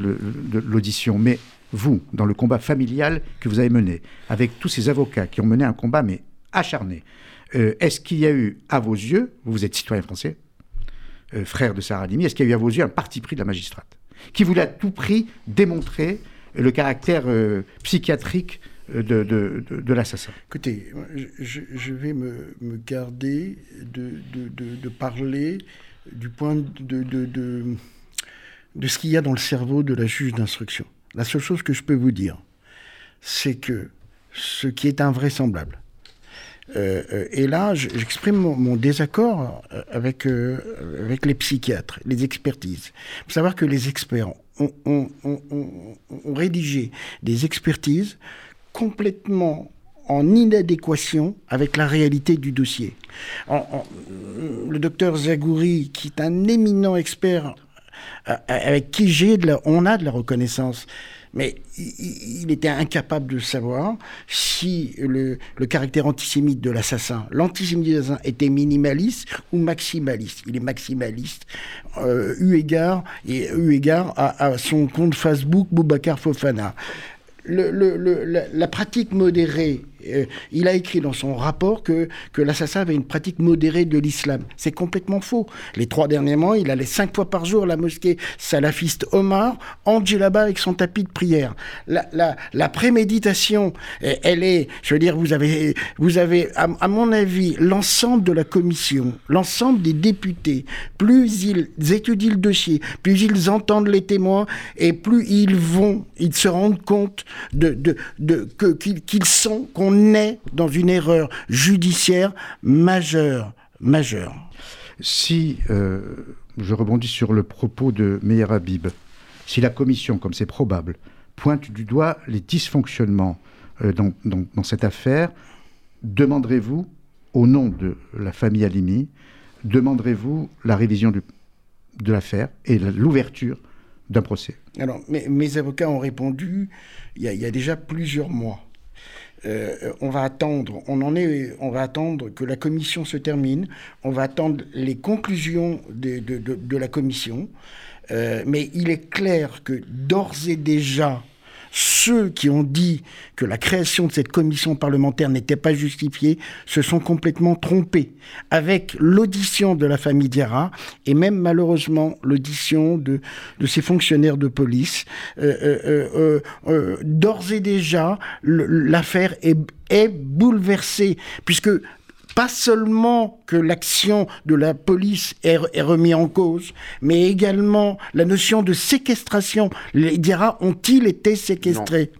Speaker 2: l'audition. Mais vous, dans le combat familial que vous avez mené, avec tous ces avocats qui ont mené un combat, mais acharné, est-ce qu'il y a eu, à vos yeux, vous êtes citoyen français, frère de Sarah Halimi, est-ce qu'il y a eu à vos yeux un parti pris de la magistrate, qui voulait à tout prix démontrer le caractère psychiatrique de, de, l'assassin.
Speaker 20: Écoutez, je, vais me, garder de, parler du point de, ce qu'il y a dans le cerveau de la juge d'instruction. La seule chose que je peux vous dire, c'est que ce qui est invraisemblable, euh, euh, et là, j'exprime mon, désaccord euh, avec, les psychiatres, les expertises. Il faut savoir que les experts ont rédigé des expertises complètement en inadéquation avec la réalité du dossier. le docteur Zagouri, qui est un éminent expert euh, avec qui j'ai on a de la reconnaissance, mais il, était incapable de savoir si le, caractère antisémite de l'assassin, l'antisémitisme était minimaliste ou maximaliste. Il est maximaliste, euh, eu égard, et eu égard à, à son compte Facebook Boubacar Fofana la, pratique modérée, euh, il a écrit dans son rapport que, l'assassin avait une pratique modérée de l'islam. C'est complètement faux. Les trois derniers mois, il allait cinq fois par jour à la mosquée salafiste Omar, en djellaba avec son tapis de prière. La, préméditation, elle est, je veux dire, vous avez, vous avez à, mon avis, l'ensemble de la commission, l'ensemble des députés, plus ils étudient le dossier, plus ils entendent les témoins, et plus ils vont, ils se rendent compte de, de, que, qu'ils sont, qu'on est dans une erreur judiciaire majeure. majeure.
Speaker 2: Si, euh, je rebondis sur le propos de Meir Habib, si la commission, comme c'est probable, pointe du doigt les dysfonctionnements euh, dans, dans, cette affaire, demanderez-vous, au nom de la famille Alimi, demanderez-vous la révision du, de l'affaire et l'ouverture d'un procès?
Speaker 20: Alors, mes, avocats ont répondu il y a, déjà plusieurs mois. Euh, on va attendre, on en est, on va attendre que la commission se termine, on va attendre les conclusions de, de, la commission, euh, mais il est clair que d'ores et déjà, ceux qui ont dit que la création de cette commission parlementaire n'était pas justifiée se sont complètement trompés avec l'audition de la famille Diarra et même malheureusement l'audition de, de fonctionnaires de police. Euh, euh, euh, d'ores et déjà, l'affaire est, est bouleversée puisque pas seulement que l'action de la police est, remise en cause, mais également la notion de séquestration. Les DIRA ont-ils été séquestrés?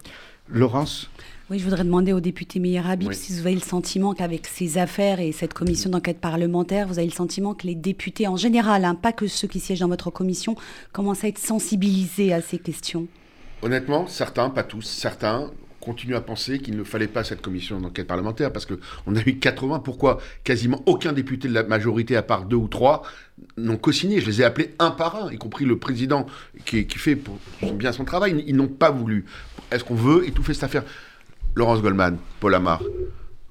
Speaker 2: Laurence?
Speaker 15: Oui, je voudrais demander au député Meir Habib si vous avez le sentiment qu'avec ces affaires et cette commission d'enquête parlementaire, vous avez le sentiment que les députés en général, hein, pas que ceux qui siègent dans votre commission, commencent à être sensibilisés à ces questions?
Speaker 21: Honnêtement, certains, pas tous, certains continue à penser qu'il ne fallait pas cette commission d'enquête parlementaire parce qu'on a eu 80. Pourquoi quasiment aucun député de la majorité, à part deux ou trois, n'ont co-signé? Je les ai appelés un par un, y compris le président qui, fait pour, bien son travail. Ils n'ont pas voulu. Est-ce qu'on veut étouffer cette affaire? Laurence Goldman, Paul Amar,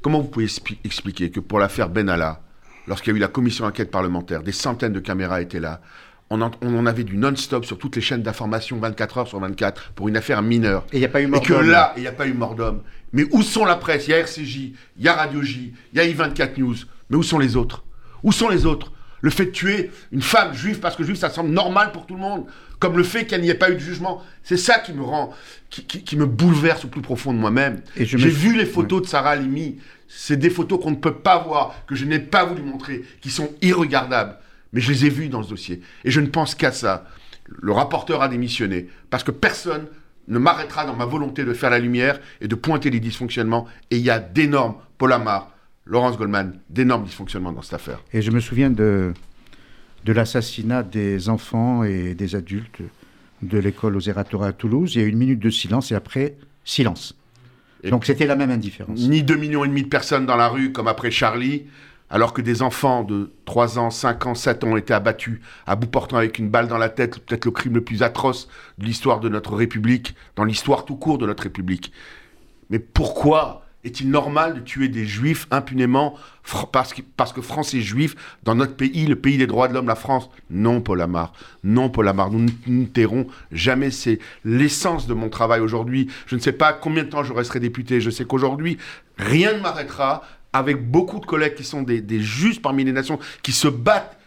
Speaker 21: comment vous pouvez expliquer que pour l'affaire Benalla, lorsqu'il y a eu la commission d'enquête parlementaire, des centaines de caméras étaient là, on en, avait du non-stop sur toutes les chaînes d'information 24 heures sur 24 pour une affaire mineure.
Speaker 2: Et il n'y a pas eu mort
Speaker 21: Et que là, il n'y a pas eu mort d'homme. Mais où sont la presse? Il y a RCJ, il y a Radio J, il y a I24 News. Mais où sont les autres? Où sont les autres? Le fait de tuer une femme juive parce que juive, ça semble normal pour tout le monde. Comme le fait qu'il n'y ait pas eu de jugement. C'est ça qui me rend, qui, me bouleverse au plus profond de moi-même. J'ai vu les photos de Sarah Halimi. C'est des photos qu'on ne peut pas voir, que je n'ai pas voulu montrer, qui sont irregardables mais je les ai vus dans ce dossier. Et je ne pense qu'à ça. Le rapporteur a démissionné parce que personne ne m'arrêtera dans ma volonté de faire la lumière et de pointer les dysfonctionnements. Et il y a d'énormes, Paul Amar, Laurence Goldman, d'énormes dysfonctionnements dans cette affaire.
Speaker 2: Et je me souviens de, de l'assassinat des enfants et des adultes de l'école aux Eratora à Toulouse. Il y a eu une minute de silence et après, silence. Donc c'était la même indifférence.
Speaker 21: Ni deux millions et demi de personnes dans la rue comme après Charlie, alors que des enfants de 3 ans, 5 ans, 7 ans ont été abattus à bout portant avec une balle dans la tête, peut-être le crime le plus atroce de l'histoire de notre République, dans l'histoire tout court de notre République. Mais pourquoi est-il normal de tuer des juifs impunément parce que, France est juif dans notre pays, le pays des droits de l'homme, la France? Non, Paul Amar. Non, Paul Amar. Nous ne tairons jamais. C'est l'essence de mon travail aujourd'hui. Je ne sais pas combien de temps je resterai député. Je sais qu'aujourd'hui, rien ne m'arrêtera avec beaucoup de collègues qui sont des, justes parmi les nations, qui se battent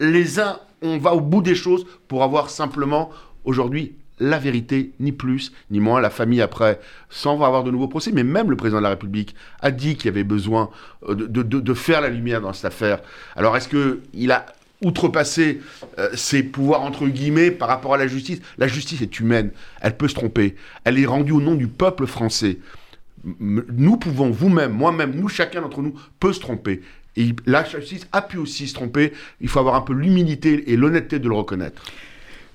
Speaker 21: les uns, on va au bout des choses pour avoir simplement aujourd'hui la vérité, ni plus ni moins. La famille, après, sans avoir de nouveaux procès, mais même le président de la République a dit qu'il y avait besoin euh, de, faire la lumière dans cette affaire. Alors, est-ce qu'il a outrepassé euh, ses pouvoirs, entre guillemets, par rapport à la justice? La justice est humaine, elle peut se tromper. Elle est rendue au nom du peuple français nous pouvons, vous-même, moi-même, nous, chacun d'entre nous, peut se tromper. Et la justice a pu aussi se tromper. Il faut avoir un peu l'humilité et l'honnêteté de le reconnaître.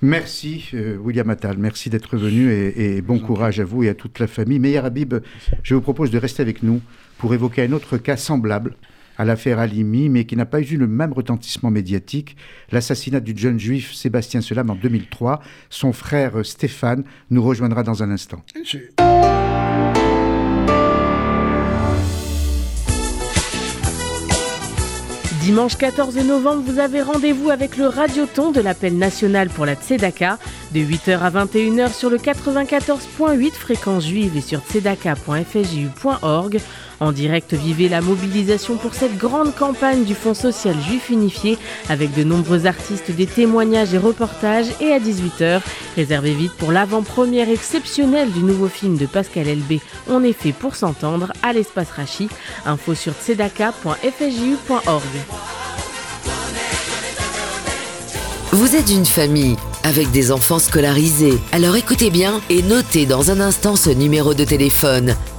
Speaker 2: Merci euh, William Attal, merci d'être venu et, bon courage à vous et à toute la famille. Meyer Habib, je vous propose de rester avec nous pour évoquer un autre cas semblable à l'affaire Alimi, mais qui n'a pas eu le même retentissement médiatique, l'assassinat du jeune juif Sébastien Selam en 2003. Son frère Stéphane nous rejoindra dans un instant.
Speaker 4: Dimanche 14 novembre, vous avez rendez-vous avec le Radioton de l'appel national pour la Tzedaka de 8h à 21h sur le 94.8 fréquence juive et sur tzedaka.fju.org. En direct, vivez la mobilisation pour cette grande campagne du Fonds social juif unifié avec de nombreux artistes, des témoignages et reportages. Et à 18h, réservez vite pour l'avant-première exceptionnelle du nouveau film de Pascal Elbé, On est fait pour s'entendre, à l'espace Rachi. Info sur tzedaka.fju.org.
Speaker 8: Vous êtes une famille avec des enfants scolarisés. Alors écoutez bien et notez dans un instant ce numéro de téléphone.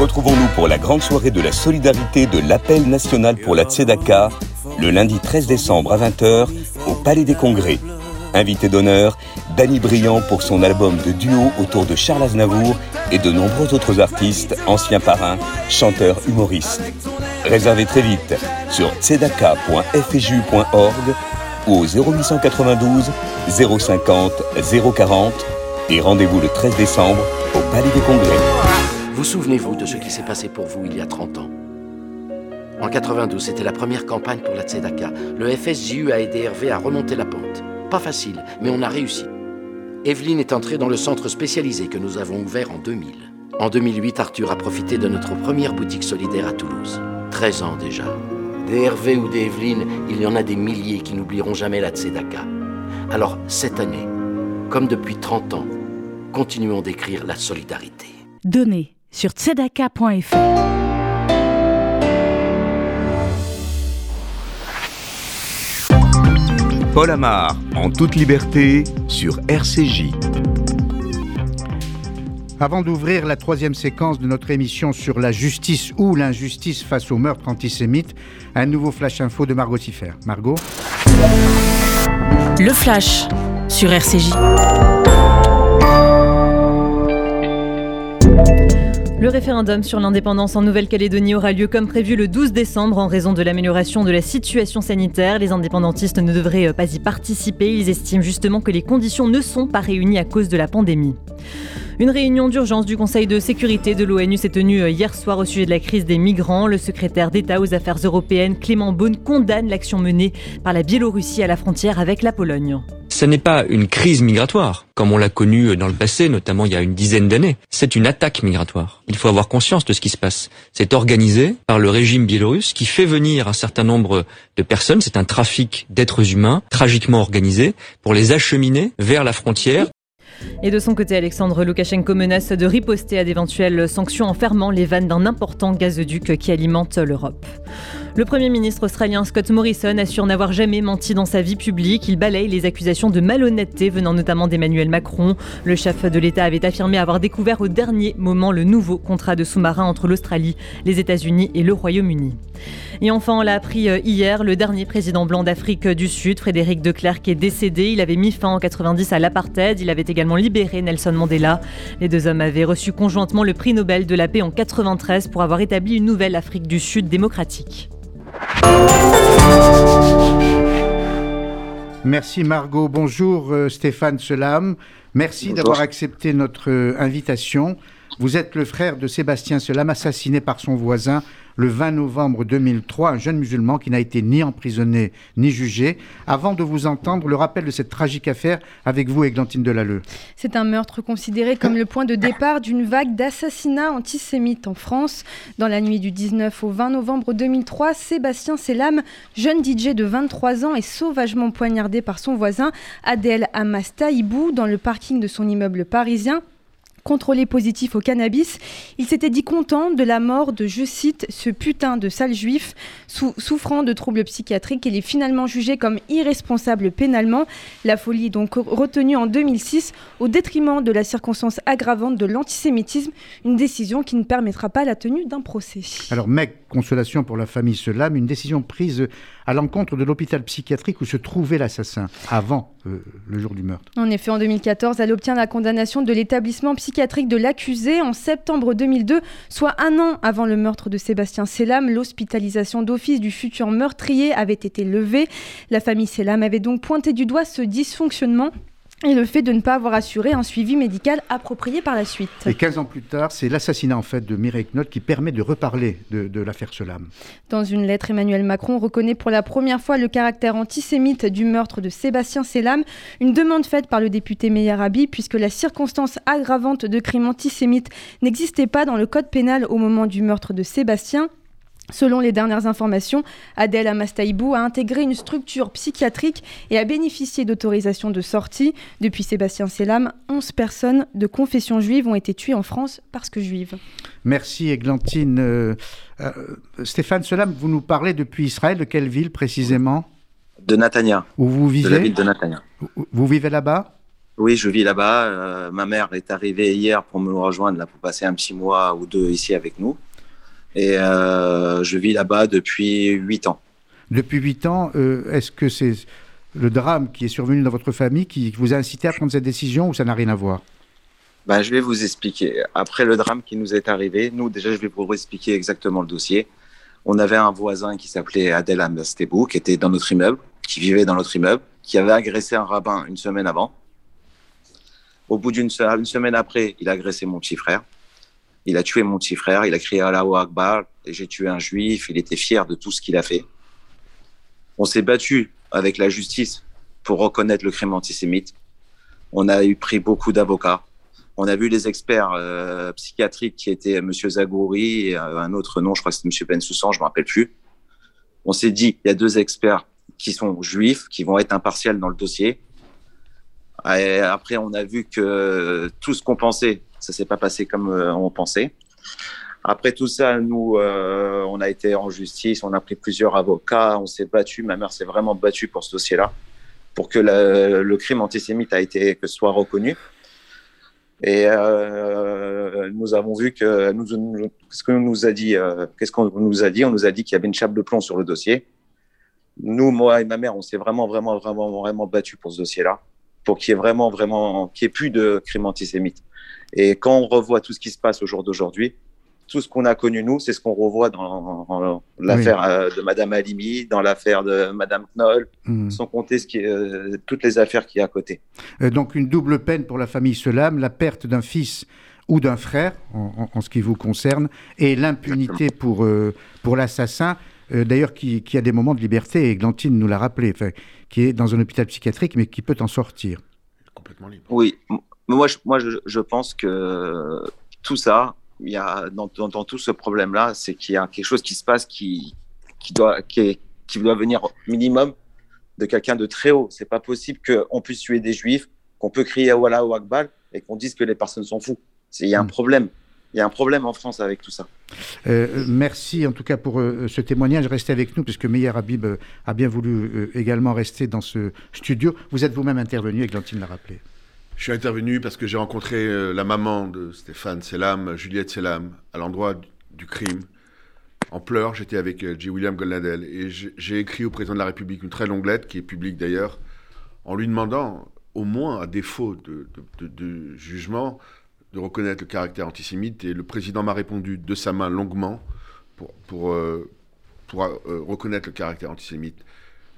Speaker 7: Retrouvons-nous pour la grande soirée de la solidarité de l'appel national pour la Tzedaka, le lundi 13 décembre à 20h au Palais des Congrès. Invité d'honneur, Danny Briand pour son album de duo autour de Charles Aznavour et de nombreux autres artistes, anciens parrains, chanteurs, humoristes. Réservez très vite sur tzedaka.fju.org ou au 0892 050 040 et rendez-vous le 13 décembre au Palais des Congrès.
Speaker 12: Vous souvenez-vous de ce qui s'est passé pour vous il y a 30 ans? En 92, c'était la première campagne pour la Tzedaka. Le FSJU a aidé Hervé à remonter la pente. Pas facile, mais on a réussi. Evelyne est entrée dans le centre spécialisé que nous avons ouvert en 2000. En 2008, Arthur a profité de notre première boutique solidaire à Toulouse. 13 ans déjà. Des Hervé ou des Evelyne, il y en a des milliers qui n'oublieront jamais la Tzedaka. Alors, cette année, comme depuis 30 ans, Continuons d'écrire la solidarité.
Speaker 13: Donnez sur tzedaka.fr.
Speaker 7: Paul Amar, en toute liberté, sur RCJ.
Speaker 2: Avant d'ouvrir la troisième séquence de notre émission sur la justice ou l'injustice face au meurtre antisémite, un nouveau flash info de Margot Siffer. Margot
Speaker 4: Le flash sur RCJ.
Speaker 3: Le référendum sur l'indépendance en Nouvelle-Calédonie aura lieu comme prévu le 12 décembre en raison de l'amélioration de la situation sanitaire. Les indépendantistes ne devraient pas y participer. Ils estiment justement que les conditions ne sont pas réunies à cause de la pandémie. Une réunion d'urgence du Conseil de sécurité de l'ONU s'est tenue euh, hier soir au sujet de la crise des migrants. Le secrétaire d'État aux Affaires européennes, Clément Beaune, condamne l'action menée par la Biélorussie à la frontière avec la Pologne.
Speaker 22: Ce n'est pas une crise migratoire, comme on l'a connu dans le passé, notamment il y a une dizaine d'années. C'est une attaque migratoire. Il faut avoir conscience de ce qui se passe. C'est organisé par le régime biélorusse qui fait venir un certain nombre de personnes. C'est un trafic d'êtres humains tragiquement organisé pour les acheminer vers la frontière.
Speaker 3: Et de son côté, Alexandre Loukachenko menace de riposter à d'éventuelles sanctions en fermant les vannes d'un important gazoduc qui alimente l'Europe. Le Premier ministre australien Scott Morrison assure n'avoir jamais menti dans sa vie publique. Il balaye les accusations de malhonnêteté venant notamment d'Emmanuel Macron. Le chef de l'État avait affirmé avoir découvert au dernier moment le nouveau contrat de sous-marin entre l'Australie, les États-Unis et le Royaume-Uni. Et enfin, on l'a appris euh, hier, le dernier président blanc d'Afrique du Sud, Frédéric de Klerk, est décédé. Il avait mis fin en 90 à l'apartheid. Il avait également libéré Nelson Mandela. Les deux hommes avaient reçu conjointement le prix Nobel de la paix en 93 pour avoir établi une nouvelle Afrique du Sud démocratique.
Speaker 2: Merci Margot. Bonjour euh, Stéphane Selam. Merci d'avoir accepté notre euh, invitation. Vous êtes le frère de Sébastien Selam, assassiné par son voisin le 20 novembre 2003, un jeune musulman qui n'a été ni emprisonné ni jugé. Avant de vous entendre, le rappel de cette tragique affaire avec vous, Églantine Delalleux.
Speaker 23: C'est un meurtre considéré comme le point de départ d'une vague d'assassinats antisémites en France. Dans la nuit du 19 au 20 novembre 2003, Sébastien Selam, jeune DJ de 23 ans, est sauvagement poignardé par son voisin Adel Amastaïbou dans le parking de son immeuble parisien contrôlé positif au cannabis. Il s'était dit content de la mort de, je cite, ce putain de sale juif souffrant de troubles psychiatriques. Il est finalement jugé comme irresponsable pénalement. La folie donc retenue en 2006 au détriment de la circonstance aggravante de l'antisémitisme, une décision qui ne permettra pas la tenue d'un procès.
Speaker 2: Alors, mec, consolation pour la famille Selam, une décision prise à l'encontre de l'hôpital psychiatrique où se trouvait l'assassin avant euh, le jour du meurtre.
Speaker 23: En effet, en 2014, elle obtient la condamnation de l'établissement psychiatrique de l'accusé en septembre 2002, soit un an avant le meurtre de Sébastien Selam. L'hospitalisation d'office du futur meurtrier avait été levée. La famille Selam avait donc pointé du doigt ce dysfonctionnement et le fait de ne pas avoir assuré un suivi médical approprié par la suite.
Speaker 2: Et 15 ans plus tard, c'est l'assassinat en fait de Mireille Knott qui permet de reparler de, l'affaire Selam.
Speaker 23: Dans une lettre, Emmanuel Macron reconnaît pour la première fois le caractère antisémite du meurtre de Sébastien Selam, une demande faite par le député Meyer Abi, puisque la circonstance aggravante de crime antisémite n'existait pas dans le code pénal au moment du meurtre de Sébastien. Selon les dernières informations, Adèle Amastaïbou a intégré une structure psychiatrique et a bénéficié d'autorisation de sortie. Depuis Sébastien Selam, 11 personnes de confession juive ont été tuées en France parce que juives.
Speaker 2: Merci Églantine. Euh, euh, Stéphane Selam, vous nous parlez depuis Israël, de quelle ville précisément?
Speaker 24: De Natania.
Speaker 2: Où vous vivez
Speaker 24: De la ville de Natania.
Speaker 2: Vous vivez là-bas?
Speaker 24: Oui, je vis là-bas. Euh, ma mère est arrivée hier pour me rejoindre, là, pour passer un petit mois ou deux ici avec nous. Et euh, je vis là-bas depuis 8 ans.
Speaker 2: Depuis 8 ans, euh, est-ce que c'est le drame qui est survenu dans votre famille qui vous a incité à prendre cette décision ou ça n'a rien à voir?
Speaker 24: Ben, Je vais vous expliquer. Après le drame qui nous est arrivé, nous, déjà, je vais vous expliquer exactement le dossier. On avait un voisin qui s'appelait Adel Amastebou, qui était dans notre immeuble, qui vivait dans notre immeuble, qui avait agressé un rabbin une semaine avant. Au bout d'une semaine après, il a agressé mon petit frère. Il a tué mon petit frère, il a crié Allahu Akbar, et j'ai tué un juif, il était fier de tout ce qu'il a fait. On s'est battu avec la justice pour reconnaître le crime antisémite. On a eu pris beaucoup d'avocats. On a vu les experts euh, psychiatriques qui étaient M. Zagouri et euh, un autre nom, je crois que c'était M. Bensoussan, je me rappelle plus. On s'est dit, il y a deux experts qui sont juifs, qui vont être impartials dans le dossier. Et après, on a vu que tout ce qu'on pensait, ça s'est pas passé comme euh, on pensait. Après tout ça, nous, euh, on a été en justice, on a pris plusieurs avocats, on s'est battu. Ma mère s'est vraiment battue pour ce dossier-là, pour que le, crime antisémite a été que soit reconnu. Et euh, nous avons vu que nous, nous- ce que nous a dit, qu'est-ce qu'on nous a dit? On nous a dit qu'il y avait une chape de plomb sur le dossier. Nous, moi et ma mère, on s'est vraiment, vraiment, vraiment, vraiment battu pour ce dossier-là, pour qu'il y ait vraiment, vraiment, qu'il n'y ait plus de crime antisémite. Et quand on revoit tout ce qui se passe au jour d'aujourd'hui, tout ce qu'on a connu nous, c'est ce qu'on revoit dans, dans l'affaire euh, de Madame Halimi, dans l'affaire de Madame Knoll,
Speaker 2: Mhm.
Speaker 24: sans compter ce qui est, euh, toutes les affaires qu'il y a à côté.
Speaker 2: Euh, donc une double peine pour la famille Selam, la perte d'un fils ou d'un frère, en, en- en ce qui vous concerne, et l'impunité pour, euh, pour l'assassin, euh, d'ailleurs qui, qui a des moments de liberté, et Glantine nous l'a rappelé, qui est dans un hôpital psychiatrique, mais qui peut en sortir.
Speaker 24: Oui, M- moi, je, moi je, je pense que tout ça, il y a dans, dans, dans tout ce problème-là, c'est qu'il y a quelque chose qui se passe qui, qui, doit, qui, est- qui doit venir minimum de quelqu'un de très haut. C'est pas possible qu'on puisse tuer des juifs, qu'on peut crier Wallah ou Akbar et qu'on dise que les personnes sont fous. Il y a un problème. Il y a un problème en France avec tout ça.
Speaker 2: Euh, merci en tout cas pour euh, ce témoignage. Restez avec nous, puisque Meyer Habib euh, a bien voulu également rester dans ce studio. Vous êtes vous-même intervenu, et Glantine l'a rappelé.
Speaker 21: Je suis intervenu parce que j'ai rencontré euh, la maman de Stéphane Selam, Juliette Selam, à l'endroit du- crime. En pleurs, j'étais avec euh, J. William Goldnadel et j'ai écrit au président de la République une très longue lettre, qui est publique d'ailleurs, en lui demandant, au moins à défaut de, jugement, de reconnaître le caractère antisémite. Et le président m'a répondu de sa main longuement pour euh, reconnaître le caractère antisémite.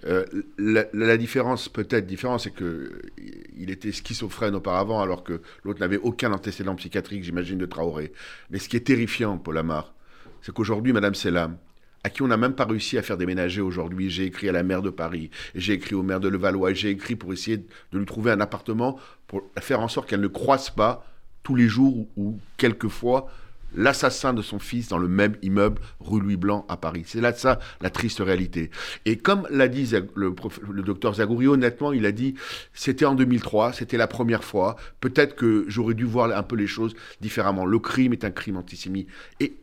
Speaker 21: Euh, la, différence, peut-être différence, c'est que euh, était schizophrène auparavant, alors que l'autre n'avait aucun antécédent psychiatrique, j'imagine, de Traoré. Mais ce qui est terrifiant, Paul Amar, c'est qu'aujourd'hui, Madame Selam, à qui on n'a même pas réussi à faire déménager aujourd'hui, j'ai écrit à la maire de Paris, j'ai écrit au maire de Levallois, j'ai écrit pour essayer de lui trouver un appartement, pour faire en sorte qu'elle ne croise pas tous les jours ou, ou quelquefois l'assassin de son fils dans le même immeuble rue Louis Blanc à Paris. C'est là de ça la triste réalité. Et comme l'a dit Zag- le, prof- le docteur Zagouri, honnêtement, il a dit c'était en 2003, c'était la première fois. Peut-être que j'aurais dû voir un peu les choses différemment. Le crime est un crime antisémite. Et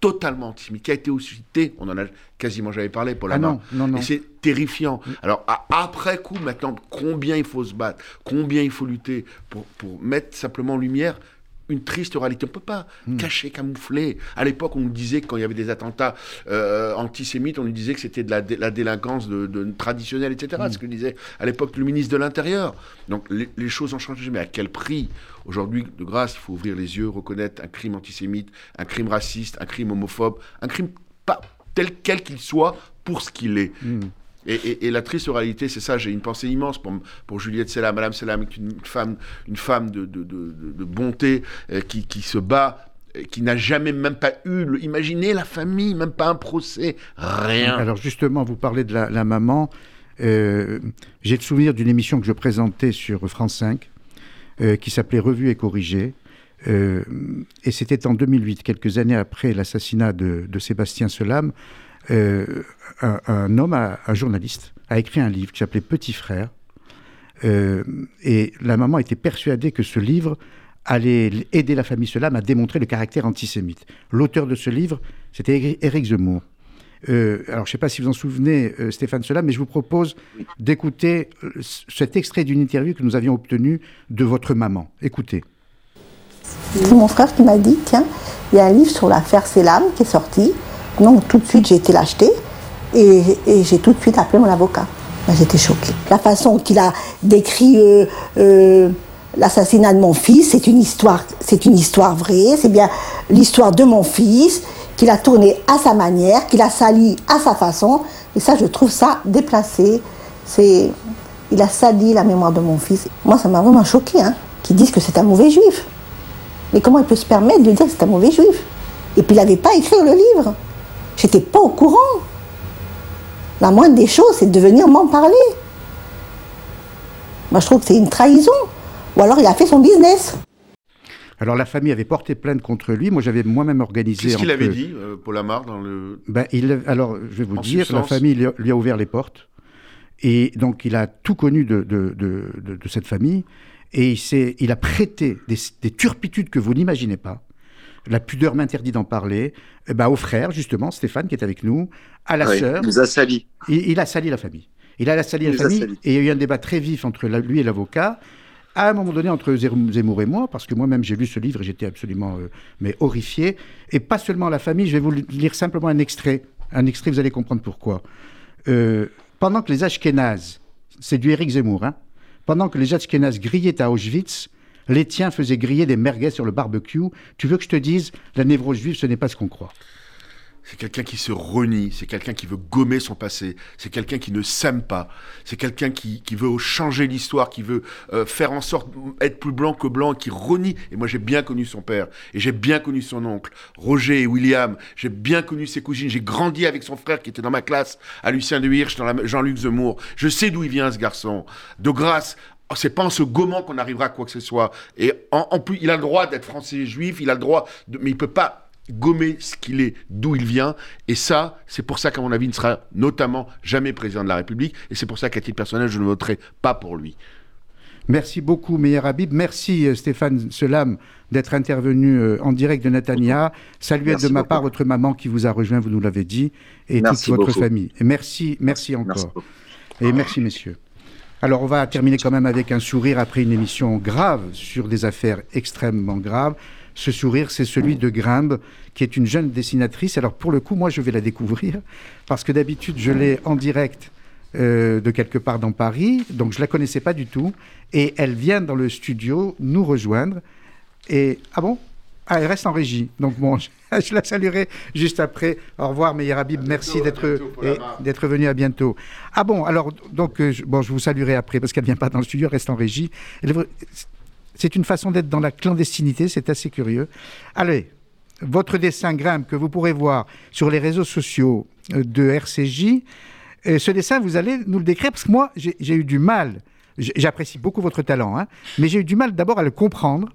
Speaker 21: totalement antisémite, qui a été aussi cité, on en a quasiment jamais parlé, Paul
Speaker 2: Ah
Speaker 21: Amar.
Speaker 2: non, non, non.
Speaker 21: Et c'est terrifiant. Alors, à- après coup, maintenant, combien il faut se battre, combien il faut lutter pour, pour mettre simplement en lumière une triste réalité. On ne peut pas
Speaker 2: Hmm.
Speaker 21: cacher, camoufler. À l'époque, on nous disait que quand il y avait des attentats euh, antisémites, on nous disait que c'était de la, dé- la délinquance de, de- traditionnelle, etc.
Speaker 2: Hmm.
Speaker 21: Ce que disait à l'époque le ministre de l'Intérieur. Donc les, les choses ont changé, mais à quel prix? Aujourd'hui, de grâce, il faut ouvrir les yeux, reconnaître un crime antisémite, un crime raciste, un crime homophobe, un crime pas tel quel qu'il soit pour ce qu'il est.
Speaker 2: Hmm.
Speaker 21: Et, la triste réalité, c'est ça, j'ai une pensée immense pour, Juliette Selam. Madame Selam est une femme, une femme de, bonté euh, qui, se bat, euh, qui n'a jamais même pas eu, le- imaginez la famille, même pas un procès, rien.
Speaker 2: Alors justement, vous parlez de la, maman. Euh, J'ai le souvenir d'une émission que je présentais sur France 5, euh, qui s'appelait Revue et corrigée. Et c'était en 2008, quelques années après l'assassinat de, de Sébastien Selam. Euh, un, homme, un journaliste, a écrit un livre qui s'appelait Petit frère. Euh, et la maman était persuadée que ce livre allait aider la famille Selam à démontrer le caractère antisémite. L'auteur de ce livre, c'était Éric Zemmour. Euh, alors, je ne sais pas si vous en souvenez, Stéphane Selam, mais je vous propose d'écouter cet extrait d'une interview que nous avions obtenue de votre maman. Écoutez.
Speaker 25: C'est mon frère qui m'a dit, tiens, il y a un livre sur l'affaire Selam qui est sorti. Donc tout de suite, j'ai été l'acheter et, j'ai tout de suite appelé mon avocat. Ben, J'étais choquée. La façon qu'il a décrit euh, euh, l'assassinat de mon fils, c'est une histoire, c'est une histoire vraie. C'est bien l'histoire de mon fils qu'il a tourné à sa manière, qu'il a sali à sa façon. Et ça, je trouve ça déplacé. C'est, il a sali la mémoire de mon fils. Moi, ça m'a vraiment choqué, hein, qu'ils disent que c'est un mauvais juif. Mais comment il peut se permettre de dire que c'est un mauvais juif? Et puis il n'avait pas à écrire le livre. J'étais pas au courant. La moindre des choses, c'est de venir m'en parler. Moi, je trouve que c'est une trahison. Ou alors il a fait son business.
Speaker 2: Alors, la famille avait porté plainte contre lui. Moi, j'avais moi-même organisé.
Speaker 21: Qu'est-ce qu'il avait dit, euh, Paul Amar, dans le...
Speaker 2: Ben, il, alors, je vais vous
Speaker 21: En
Speaker 2: dire, la famille lui a, lui a ouvert les portes. Et donc, il a tout connu de, de, de, de cette famille. Et il, il a prêté des, des turpitudes que vous n'imaginez pas. La pudeur m'interdit d'en parler. Eh ben, au frère, justement, Stéphane, qui est avec nous, à la
Speaker 24: Oui,
Speaker 2: sœur.
Speaker 24: il nous a sali.
Speaker 2: Il, il a sali la famille. Il a sali la
Speaker 24: Il nous a
Speaker 2: famille.
Speaker 24: sali.
Speaker 2: Et il y a eu un débat très vif entre la- lui et l'avocat. À un moment donné, entre Zem- Zemmour et moi, parce que moi-même j'ai lu ce livre et j'étais absolument euh, mais horrifié. Et pas seulement la famille, je vais vous lire simplement un extrait. Un extrait, vous allez comprendre pourquoi. Euh, pendant que les Ashkénazes, c'est du Éric Zemmour, hein, pendant que les Ashkénazes grillaient à Auschwitz, les tiens faisaient griller des merguez sur le barbecue. Tu veux que je te dise, la névrose juive, ce n'est pas ce qu'on croit.
Speaker 21: C'est quelqu'un qui se renie, c'est quelqu'un qui veut gommer son passé, c'est quelqu'un qui ne s'aime pas, c'est quelqu'un qui, veut changer l'histoire, qui veut euh, faire en sorte d'être plus blanc que blanc, qui renie. Et moi j'ai bien connu son père, et j'ai bien connu son oncle, Roger et William, j'ai bien connu ses cousines, j'ai grandi avec son frère qui était dans ma classe, à Lucien de Hirsch, dans la Jean-Luc Zemmour. Je sais d'où il vient ce garçon. De grâce, c'est pas en se gommant qu'on arrivera à quoi que ce soit. Et en, en plus, il a le droit d'être français et juif, il a le droit, de, mais il peut pas gommer ce qu'il est, d'où il vient. Et ça, c'est pour ça qu'à mon avis, il ne sera notamment jamais président de la République. Et c'est pour ça qu'à titre personnel, je ne voterai pas pour lui.
Speaker 2: Merci beaucoup, Meyer Habib. Merci, euh, Stéphane Selam, d'être intervenu euh, en direct de Natania. Saluez
Speaker 24: Merci
Speaker 2: de ma
Speaker 24: beaucoup.
Speaker 2: part votre maman qui vous a rejoint, vous nous l'avez dit, et
Speaker 24: Merci
Speaker 2: toute votre
Speaker 24: beaucoup.
Speaker 2: famille. Et merci, merci encore. Et merci, messieurs. Alors, on va terminer quand même avec un sourire après une émission grave sur des affaires extrêmement graves. Ce sourire, c'est celui de Grimbe, qui est une jeune dessinatrice. Alors, pour le coup, moi, je vais la découvrir, parce que d'habitude, je l'ai en direct euh, de quelque part dans Paris, donc je la connaissais pas du tout. Et elle vient dans le studio nous rejoindre. Et ah bon? Ah, elle reste en régie. Donc bon, je la saluerai juste après. Au revoir, Meyer Habib. Merci d'être d'être venu. À bientôt. Ah bon, alors donc euh, je, bon, je vous saluerai après parce qu'elle vient pas dans le studio, reste en régie. C'est une façon d'être dans la clandestinité. C'est assez curieux. Allez, votre dessin grimpe que vous pourrez voir sur les réseaux sociaux euh, de RCJ. Ce dessin, vous allez nous le décrire parce que moi, j'ai eu du mal. J'apprécie beaucoup votre talent, hein, mais j'ai eu du mal d'abord à le comprendre.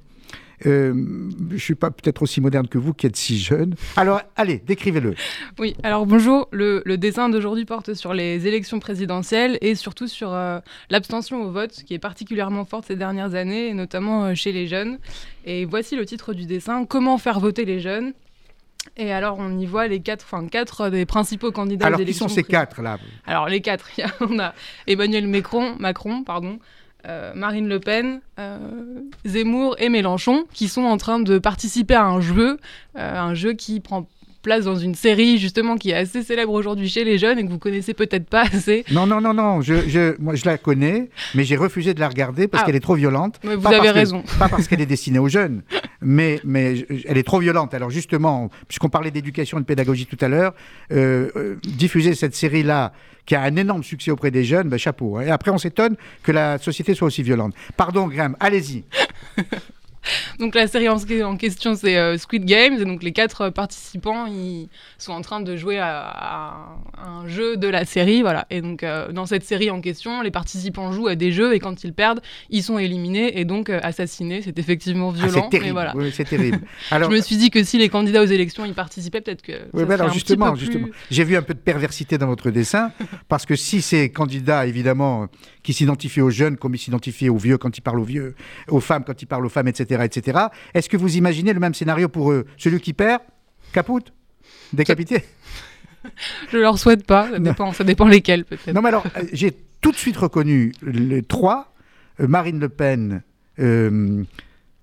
Speaker 2: Euh, je suis pas peut-être aussi moderne que vous qui êtes si jeune. Alors, allez, décrivez-le.
Speaker 26: Oui, alors bonjour. Le, le dessin d'aujourd'hui porte sur les élections présidentielles et surtout sur euh, l'abstention au vote, qui est particulièrement forte ces dernières années, et notamment euh, chez les jeunes. Et voici le titre du dessin Comment faire voter les jeunes? Et alors, on y voit les quatre, enfin, quatre des principaux candidats
Speaker 2: Alors, qui sont ces quatre là?
Speaker 26: Alors, les quatre, on a Emmanuel Macron, Macron pardon, euh, Marine Le Pen, euh, Zemmour et Mélenchon, qui sont en train de participer à un jeu, euh, un jeu qui prend place dans une série justement qui est assez célèbre aujourd'hui chez les jeunes et que vous connaissez peut-être pas assez.
Speaker 2: Non, non, non, non. Je, je, moi, je la connais, mais j'ai refusé de la regarder parce
Speaker 26: Ah.
Speaker 2: qu'elle est trop violente.
Speaker 26: Mais vous
Speaker 2: Pas
Speaker 26: avez
Speaker 2: que-
Speaker 26: raison.
Speaker 2: pas parce qu'elle est destinée aux jeunes, mais, mais elle est trop violente. Alors justement, puisqu'on parlait d'éducation et de pédagogie tout à l'heure, euh, euh, diffuser cette série-là qui a un énorme succès auprès des jeunes, ben, chapeau. hein. Et après, on s'étonne que la société soit aussi violente. Pardon, Graham, allez-y.
Speaker 26: Donc la série en, question c'est euh, Squid Games et donc les quatre euh, participants ils sont en train de jouer à, à un jeu de la série voilà et donc euh, dans cette série en question les participants jouent à des jeux et quand ils perdent ils sont éliminés et donc euh, assassinés c'est effectivement
Speaker 2: Ah,
Speaker 26: violent
Speaker 2: c'est terrible.
Speaker 26: mais voilà
Speaker 2: Oui, c'est terrible. Alors-
Speaker 26: je me suis dit que si les candidats aux élections y participaient peut-être que
Speaker 2: Oui,
Speaker 26: ça
Speaker 2: alors
Speaker 26: un petit
Speaker 2: justement,
Speaker 26: plus-
Speaker 2: justement, j'ai vu un peu de perversité dans votre dessin, parce que si ces candidats, évidemment, qui s'identifient aux jeunes comme ils s'identifient aux vieux quand ils parlent aux vieux, aux femmes quand ils parlent aux femmes, etc., etc., est-ce que vous imaginez le même scénario pour eux? Celui qui perd, capoute Décapité
Speaker 26: je leur souhaite pas ça dépend ça dépend lesquels peut-être
Speaker 2: Non, mais alors, euh, j'ai tout de suite reconnu les trois, euh, Marine Le Pen, euh,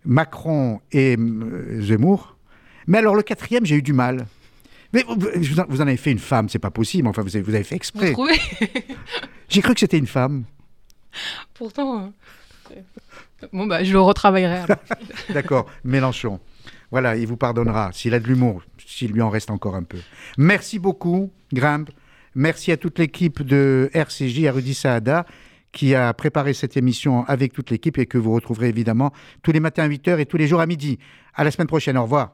Speaker 2: Macron et euh, Zemmour. Mais alors, le quatrième, j'ai eu du mal. Mais vous, en- avez fait une femme, c'est pas possible. Enfin, vous avez, vous avez fait exprès. J'ai cru que c'était une femme.
Speaker 26: pourtant euh, bon bah je le retravaillerai.
Speaker 2: D'accord, Mélenchon. Voilà, il vous pardonnera s'il a de l'humour, s'il lui en reste encore un peu. Merci beaucoup, Grimpe. Merci à toute l'équipe de RCJ, à Rudy Saada, qui a préparé cette émission avec toute l'équipe et que vous retrouverez évidemment tous les matins à 8h et tous les jours à midi. À la semaine prochaine, au revoir.